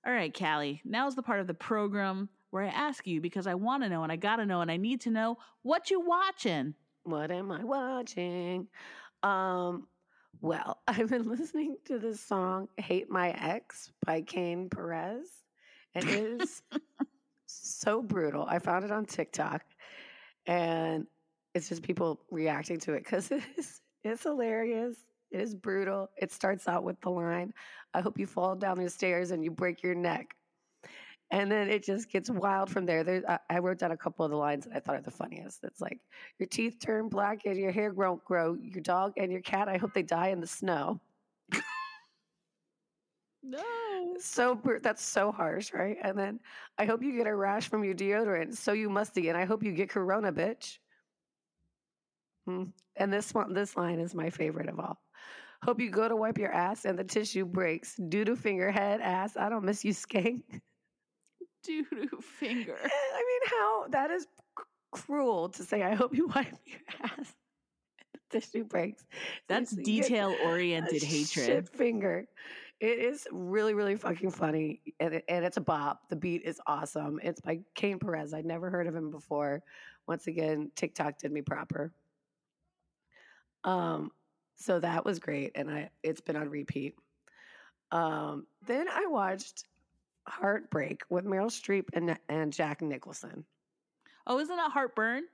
All right, Callie. Now's the part of the program where I ask you because I want to know and I got to know and I need to know what you watching. What am I watching? Um, well, <laughs> I've been listening to this song Hate My Ex by Kane Perez. And it is so brutal. I found it on TikTok and it's just people reacting to it because <laughs> it is it's hilarious. It is brutal. It starts out with the line, I hope you fall down the stairs and you break your neck. And then it just gets wild from there. there I, I wrote down a couple of the lines that I thought are the funniest. It's like, your teeth turn black and your hair won't grow. Your dog and your cat, I hope they die in the snow. No. So that's so harsh, right? And then I hope you get a rash from your deodorant. So you musty, and I hope you get corona, bitch. Hmm. And this one, this line is my favorite of all. Hope you go to wipe your ass and the tissue breaks. Doo doo finger head ass. I don't miss you, <laughs> skank. Doo doo <laughs> finger. I mean, how that is c- cruel to say. I hope you <laughs> wipe your ass. The tissue breaks. That's So detail oriented hatred. Shit finger. It is really, really fucking funny, and, it, and it's a bop. The beat is awesome. It's by Kane Perez. I'd never heard of him before. Once again, TikTok did me proper. Um, so that was great, and I it's been on repeat. Um, then I watched Heartbreak with Meryl Streep and and Jack Nicholson. Oh, isn't that Heartburn?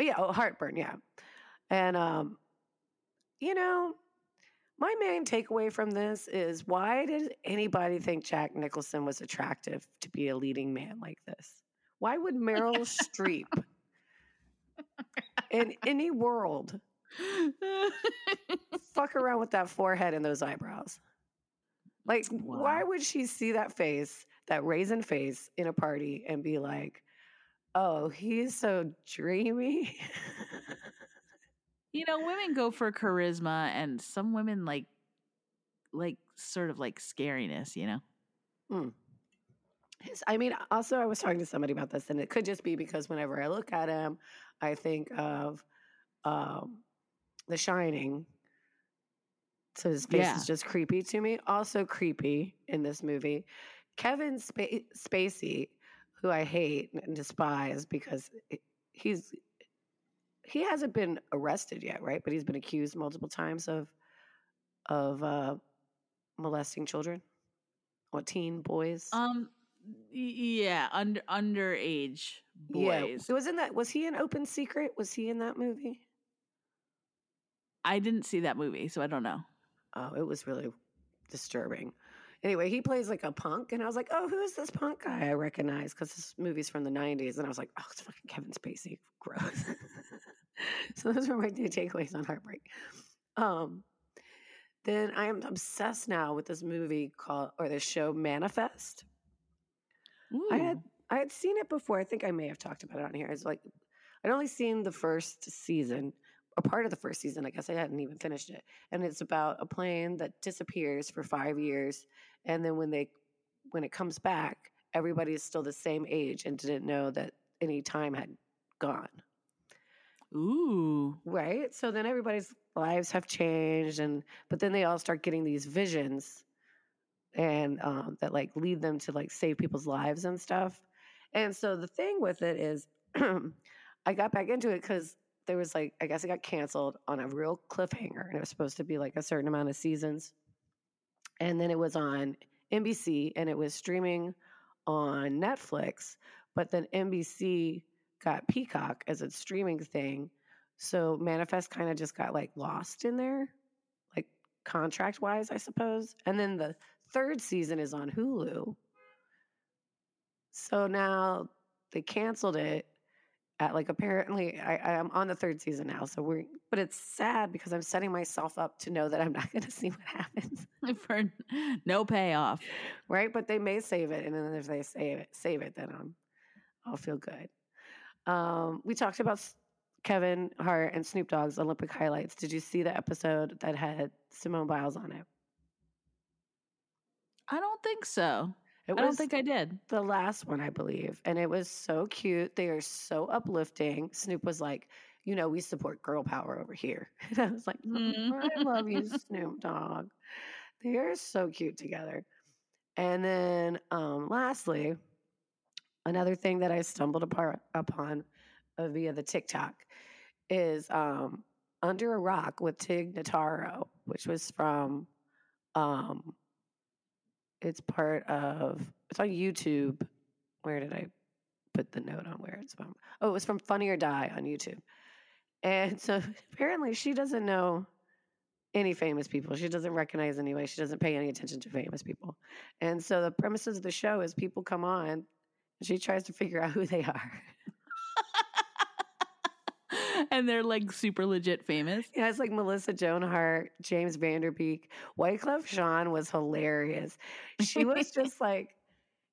Yeah, oh, Heartburn, yeah. And um, you know, my main takeaway from this is why did anybody think Jack Nicholson was attractive to be a leading man like this? Why would Meryl Streep in any world <laughs> fuck around with that forehead and those eyebrows? Like, why would she see that face, that raisin face in a party and be like, oh, he's so dreamy? You know, women go for charisma, and some women like, like sort of like scariness. You know. Hmm. I mean, also, I was talking to somebody about this, and it could just be because whenever I look at him, I think of um, The Shining. So his face Yeah. is just creepy to me. Also creepy in this movie. Kevin Spa- Spacey, who I hate and despise because he's he hasn't been arrested yet, right? But he's been accused multiple times of of uh, molesting children or teen boys. Um. Yeah, under underage boys. Yeah, wasn't that was he in Open Secret? Was he in that movie? I didn't see that movie, so I don't know. Oh, it was really disturbing. Anyway, he plays like a punk, and I was like, "Oh, who is this punk guy?" I recognize because this movie's from the '90s, and I was like, "Oh, it's fucking Kevin Spacey." Gross. <laughs> so those were my two takeaways on Heartbreak. Um, then I am obsessed now with this movie called or this show Manifest. I had I had seen it before. I think I may have talked about it on here. It's like I'd only seen the first season, or part of the first season. I guess I hadn't even finished it. And it's about a plane that disappears for five years, and then when they when it comes back, everybody is still the same age and didn't know that any time had gone. Ooh. Right. So then everybody's lives have changed, and but then they all start getting these visions, and um, that like lead them to like save people's lives and stuff. And so the thing with it is, <clears throat> I got back into it because there was like I guess it got canceled on a real cliffhanger, and it was supposed to be like a certain amount of seasons, and then it was on NBC and it was streaming on Netflix, but then NBC got Peacock as its streaming thing. So Manifest kind of just got like lost in there, like contract wise, I suppose. And then the third season is on Hulu. So now they canceled it at like apparently I, I'm on the third season now. So we're but it's sad because I'm setting myself up to know that I'm not <laughs> gonna see what happens. <laughs> For no payoff. Right? But they may save it. And then if they save it, save it, then I'm I'll feel good. Um, we talked about Kevin Hart and Snoop Dogg's Olympic highlights. Did you see the episode that had Simone Biles on it? I don't think so. It I don't think I did. The last one, I believe. And it was so cute. They are so uplifting. Snoop was like, you know, we support girl power over here. <laughs> And I was like, "Oh, I love you, <laughs> Snoop Dogg. They are so cute together. And then um, lastly, another thing that I stumbled apart, upon uh, via the TikTok is um, Under a Rock with Tig Notaro, which was from um, it's part of it's on YouTube. Where did I put the note on where it's from? Oh, it was from Funny or Die on YouTube. And so <laughs> apparently she doesn't know any famous people. She doesn't recognize anybody. She doesn't pay any attention to famous people. And so the premises of the show is people come on and she tries to figure out <laughs> who they are. <laughs> and they're like super legit famous. Yeah, it's like Melissa Joan Hart, James Van Der Beek. Wyclef Jean was hilarious. She was <laughs> just like,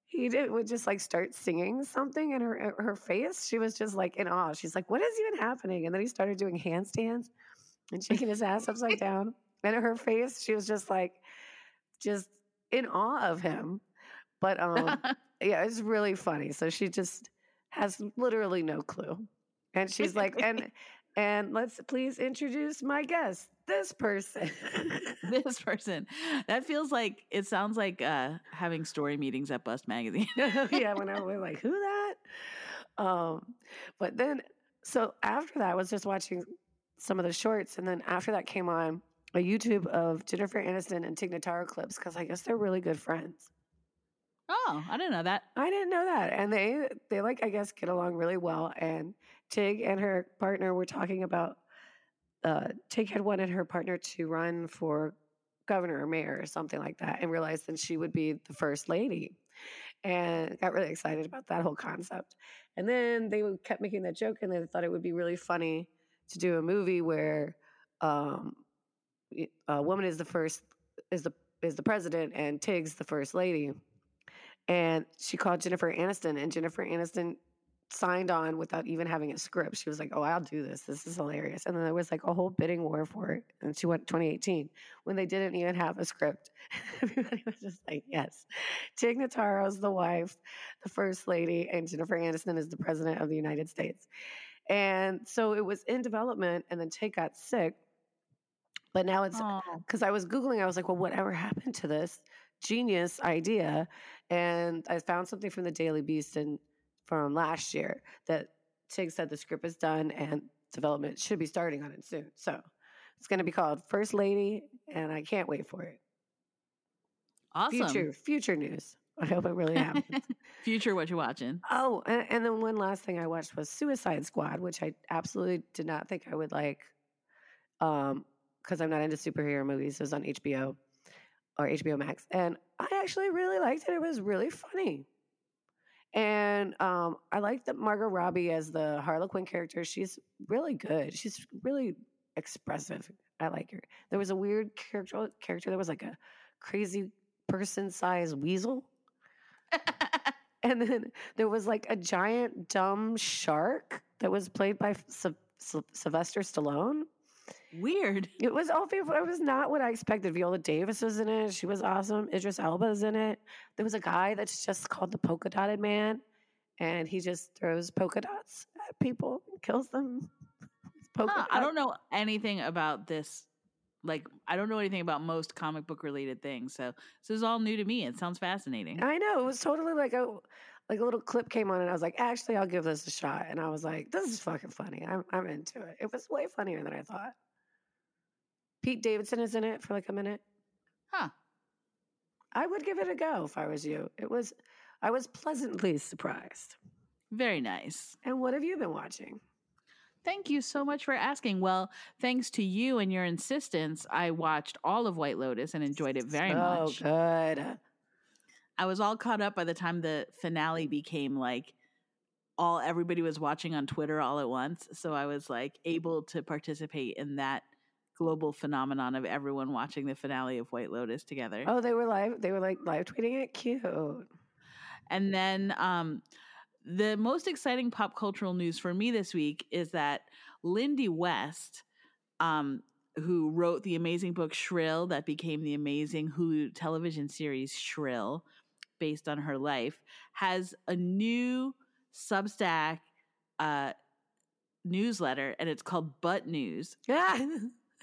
he did would just like start singing something in her her face. She was just like in awe. She's like, "What is even happening?" And then he started doing handstands and shaking his ass upside <laughs> down. And her face, she was just like, just in awe of him. But um, yeah, it's really funny. So she just has literally no clue, and she's like, and <laughs> And let's please introduce my guest, this person. <laughs> <laughs> this person. That feels like it sounds like uh having story meetings at Bust Magazine. yeah, when I was like, who that? Um, but then so after that, I was just watching some of the shorts, and then after that came on a YouTube of Jennifer Aniston and Tig Notaro clips because I guess they're really good friends. Oh, I didn't know that. I didn't know that, and they they like I guess get along really well. And Tig and her partner were talking about uh, Tig had wanted her partner to run for governor or mayor or something like that, and realized that she would be the first lady, and got really excited about that whole concept. And then they kept making that joke, and they thought it would be really funny to do a movie where um, a woman is the first is the is the president, and Tig's the first lady. And she called Jennifer Aniston, and Jennifer Aniston signed on without even having a script. She was like, "Oh, I'll do this. This is hilarious." And then there was like a whole bidding war for it. And she went 2018 when they didn't even have a script. <laughs> Everybody was just like, "Yes." Tig Notaro's the wife, the first lady, and Jennifer Aniston is the president of the United States. And so it was in development, and then Tig got sick. But now it's because I was googling. I was like, "Well, whatever happened to this genius idea?" And I found something from the Daily Beast and from last year that Tig said the script is done and development should be starting on it soon. So it's going to be called First Lady, and I can't wait for it. Awesome. Future, future news. I hope it really happens. <laughs> Future, what you watching? oh, and, and then one last thing I watched was Suicide Squad, which I absolutely did not think I would like, um, because I'm not into superhero movies. It was on HBO or HBO Max, and I actually really liked it. It was really funny. And um, I like that Margot Robbie as the Harley Quinn character. She's really good. She's really expressive. I like her. There was a weird character. Character that was like a crazy person-sized weasel, <laughs> and then there was like a giant dumb shark that was played by Sy- Sy- Sylvester Stallone. Weird. It was all people. It was not what I expected. Viola Davis was in it. She was awesome. Idris Elba's in it. There was a guy that's just called the Polka Dotted Man, and he just throws polka dots at people and kills them. <laughs> Polka Huh, I don't know anything about this. Like, I don't know anything about most comic book related things. So this is all new to me. It sounds fascinating. I know it was totally like a like a little clip came on, and I was like, actually, I'll give this a shot. And I was like, this is fucking funny. I'm I'm into it. It was way funnier than I thought. Pete Davidson is in it for like a minute. Huh. I would give it a go if I was you. It was I was pleasantly surprised. Very nice. And what have you been watching? Thank you so much for asking. Well, thanks to you and your insistence, I watched all of White Lotus and enjoyed it very so much. Oh, good. I was all caught up by the time the finale became like all everybody was watching on Twitter all at once. So I was like able to participate in that global phenomenon of everyone watching the finale of White Lotus together. Oh, they were live. They were like live tweeting it. Cute. And then um, the most exciting pop cultural news for me this week is that Lindy West, um, who wrote the amazing book Shrill, that became the amazing Hulu television series Shrill, based on her life, has a new Substack uh, newsletter, and it's called Butt News.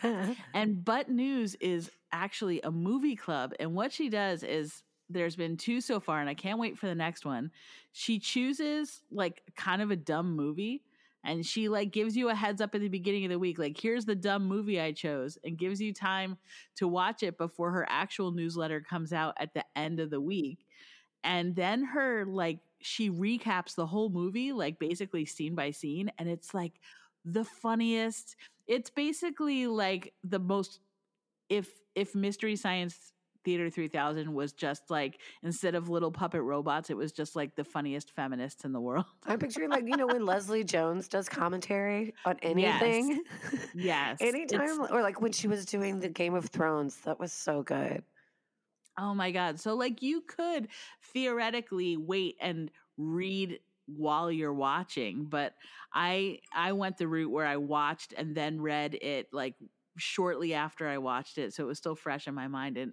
<laughs> and Butt News is actually a movie club. And what she does is there's been two so far, and I can't wait for the next one. She chooses like kind of a dumb movie. And she like gives you a heads up at the beginning of the week, like here's the dumb movie I chose, and gives you time to watch it before her actual newsletter comes out at the end of the week. And then her like she recaps the whole movie, like basically scene by scene, and it's like the funniest. It's basically like the most if if Mystery Science Theater 3000 was just like instead of little puppet robots, it was just like the funniest feminists in the world. I'm picturing like you know when Leslie Jones does commentary on <laughs> anything. <laughs> Yes. Anytime, It's- or like when she was doing the Game of Thrones, that was so good. Oh my god. So like you could theoretically wait and read while you're watching, but I I went the route where I watched and then read it like shortly after I watched it, so it was still fresh in my mind and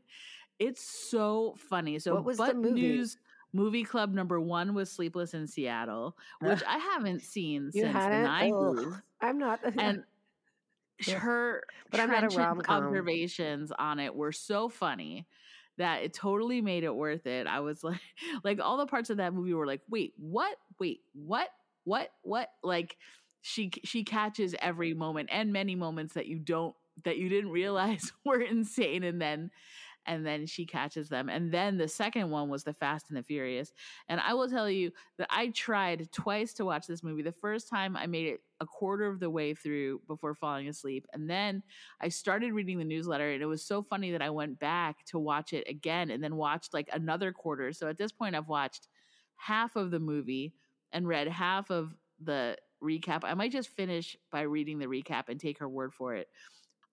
it's so funny. So What was the movie? News movie club number one was Sleepless in Seattle, uh, which I haven't seen You since the hadn't? nineties. I'm not. And <laughs> her But I'm not a rom-com. observations on it were so funny that it totally made it worth it. I was <laughs> like, like all the parts of that movie were like, wait, what? Wait, what? What? What? Like she she catches every moment and many moments that you don't that you didn't realize <laughs> were insane, and then and then she catches them. And then the second one was the Fast and the Furious. And I will tell you that I tried twice to watch this movie. The first time I made it a quarter of the way through before falling asleep. And then I started reading the newsletter and it was so funny that I went back to watch it again and then watched like another quarter. So at this point I've watched half of the movie and read half of the recap. I might just finish by reading the recap and take her word for it.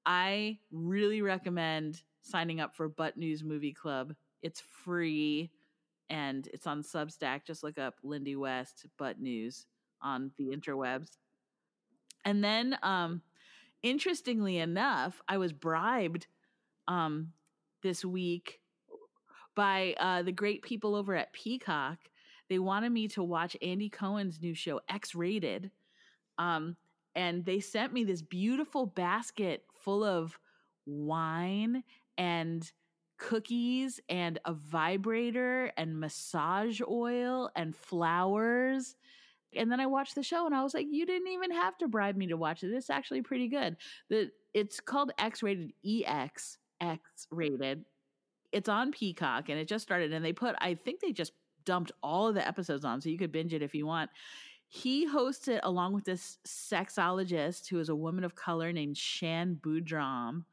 I really recommend signing up for Butt News Movie Club. It's free and it's on Substack. Just look up Lindy West Butt News on the interwebs. And then, um, interestingly enough, I was bribed um, this week by uh, the great people over at Peacock. They wanted me to watch Andy Cohen's new show, X Rated. Um, and they sent me this beautiful basket full of wine and cookies and a vibrator and massage oil and flowers. And then I watched the show and I was like, you didn't even have to bribe me to watch it. It's actually pretty good. The it's called X rated EX X rated. It's on Peacock and it just started and they put I think they just dumped all of the episodes on so you could binge it if you want. He hosts it along with this sexologist who is a woman of color named Shan Boodram.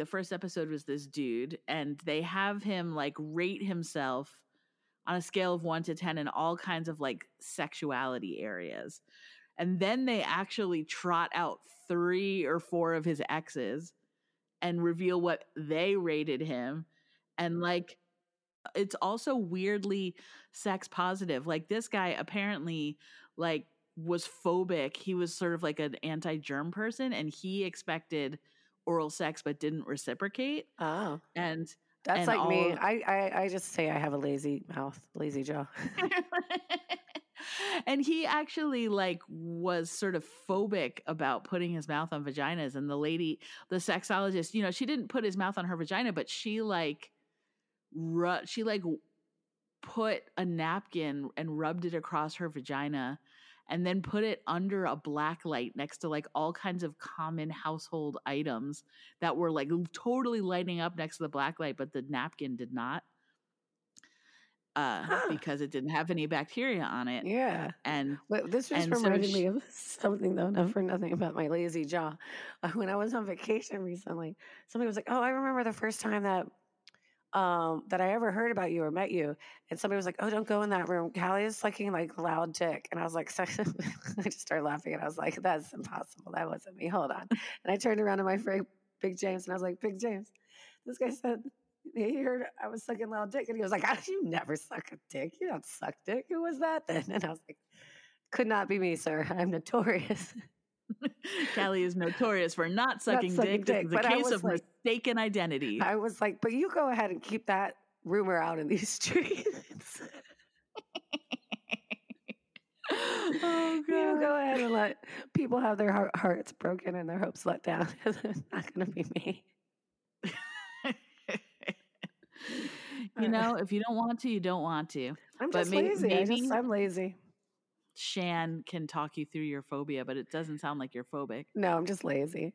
The first episode was this dude, and they have him like rate himself on a scale of one to 10 in all kinds of like sexuality areas. And then they actually trot out three or four of his exes and reveal what they rated him. And like, it's also weirdly sex positive. Like this guy apparently like was phobic. He was sort of like an anti-germ person and he expected oral sex but didn't reciprocate. Oh. And That's and like me. of- I, I I just say I have a lazy mouth, lazy jaw. <laughs> and he actually like was sort of phobic about putting his mouth on vaginas and the lady the sexologist you know she didn't put his mouth on her vagina but she like ru- she like put a napkin and rubbed it across her vagina and then put it under a black light next to like all kinds of common household items that were like totally lighting up next to the black light but the napkin did not uh because it didn't have any bacteria on it Yeah. and this just and so reminded me of <laughs> something though, not for nothing about my lazy jaw. Uh, When I was on vacation recently, somebody was like, "Oh, I remember the first time that um that I ever heard about you or met you." And somebody was like, "Oh, don't go in that room. Callie is sucking like loud dick." And I was like, so, <laughs> I just started laughing and I was like, "That's impossible. That wasn't me. Hold on." And I turned around to my friend Big James and I was like, "Big James, this guy said." He heard I was sucking loud dick, and he was like, "Ah, "You never suck a dick. You don't suck dick. Who was that then?" And I was like, could not be me, sir. I'm notorious. <laughs> Callie is notorious for not sucking, sucking dick. dick, a case of like- mistaken identity. I was like, but you go ahead and keep that rumor out in these <laughs> streets. oh, You go ahead and let people have their heart- hearts broken and their hopes let down. <laughs> it's not going to be me. <laughs> you uh. know, if you don't want to, you don't want to. I'm but just lazy. Maybe just, I'm lazy. Shan can talk you through your phobia, but it doesn't sound like you're phobic. No, I'm just lazy.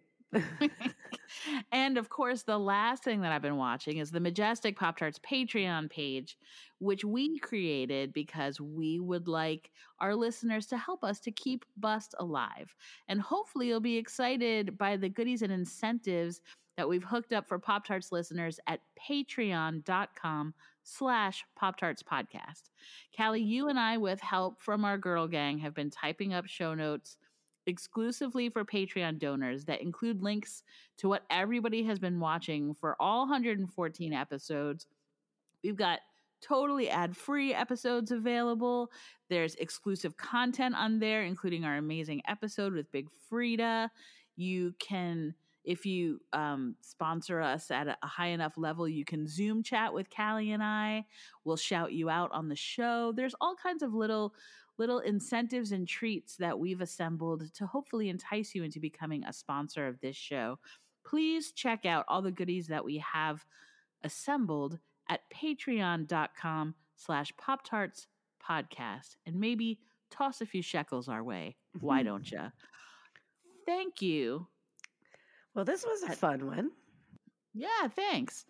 And of course, the last thing that I've been watching is the Majestic Pop Tarts Patreon page, which we created because we would like our listeners to help us to keep Bust alive. And hopefully, you'll be excited by the goodies and incentives that we've hooked up for Pop Tarts listeners at patreon.com slash Pop Tarts Podcast. Callie, you and I, with help from our girl gang, have been typing up show notes exclusively for Patreon donors that include links to what everybody has been watching for all 114 episodes. We've got totally ad free episodes available. There's exclusive content on there, including our amazing episode with Big Frida. You can If you um, sponsor us at a high enough level, you can Zoom chat with Callie and I. We'll shout you out on the show. There's all kinds of little little incentives and treats that we've assembled to hopefully entice you into becoming a sponsor of this show. Please check out all the goodies that we have assembled at patreon.com slash pop tarts podcast and maybe toss a few shekels our way. Why <laughs> don't you? Thank you. Well, this was a fun one. Yeah, thanks.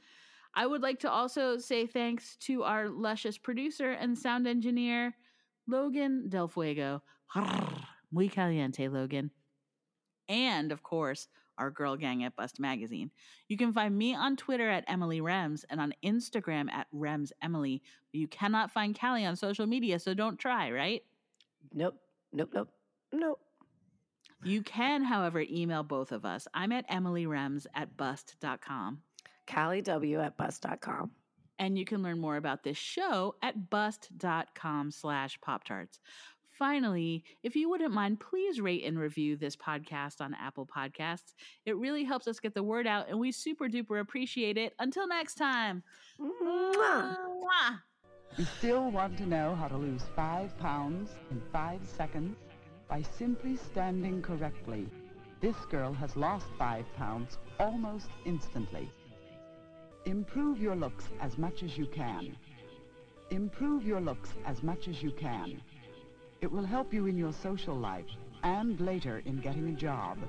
I would like to also say thanks to our luscious producer and sound engineer, Logan Del Fuego. Muy caliente, Logan. And of course, our girl gang at Bust Magazine. You can find me on Twitter at Emily Rems and on Instagram at Rems Emily. You cannot find Callie on social media, so don't try, right? Nope. Nope. Nope. Nope. You can, however, email both of us. I'm at emilyrems at bust.com. Callie W at bust.com. And you can learn more about this show at bust.com slash pop tarts. Finally, if you wouldn't mind, please rate and review this podcast on Apple Podcasts. It really helps us get the word out, and we super duper appreciate it. Until next time. Mwah. You still want to know how to lose five pounds in five seconds? By simply standing correctly. This girl has lost five pounds almost instantly. Improve your looks as much as you can. Improve your looks as much as you can. It will help you in your social life and later in getting a job.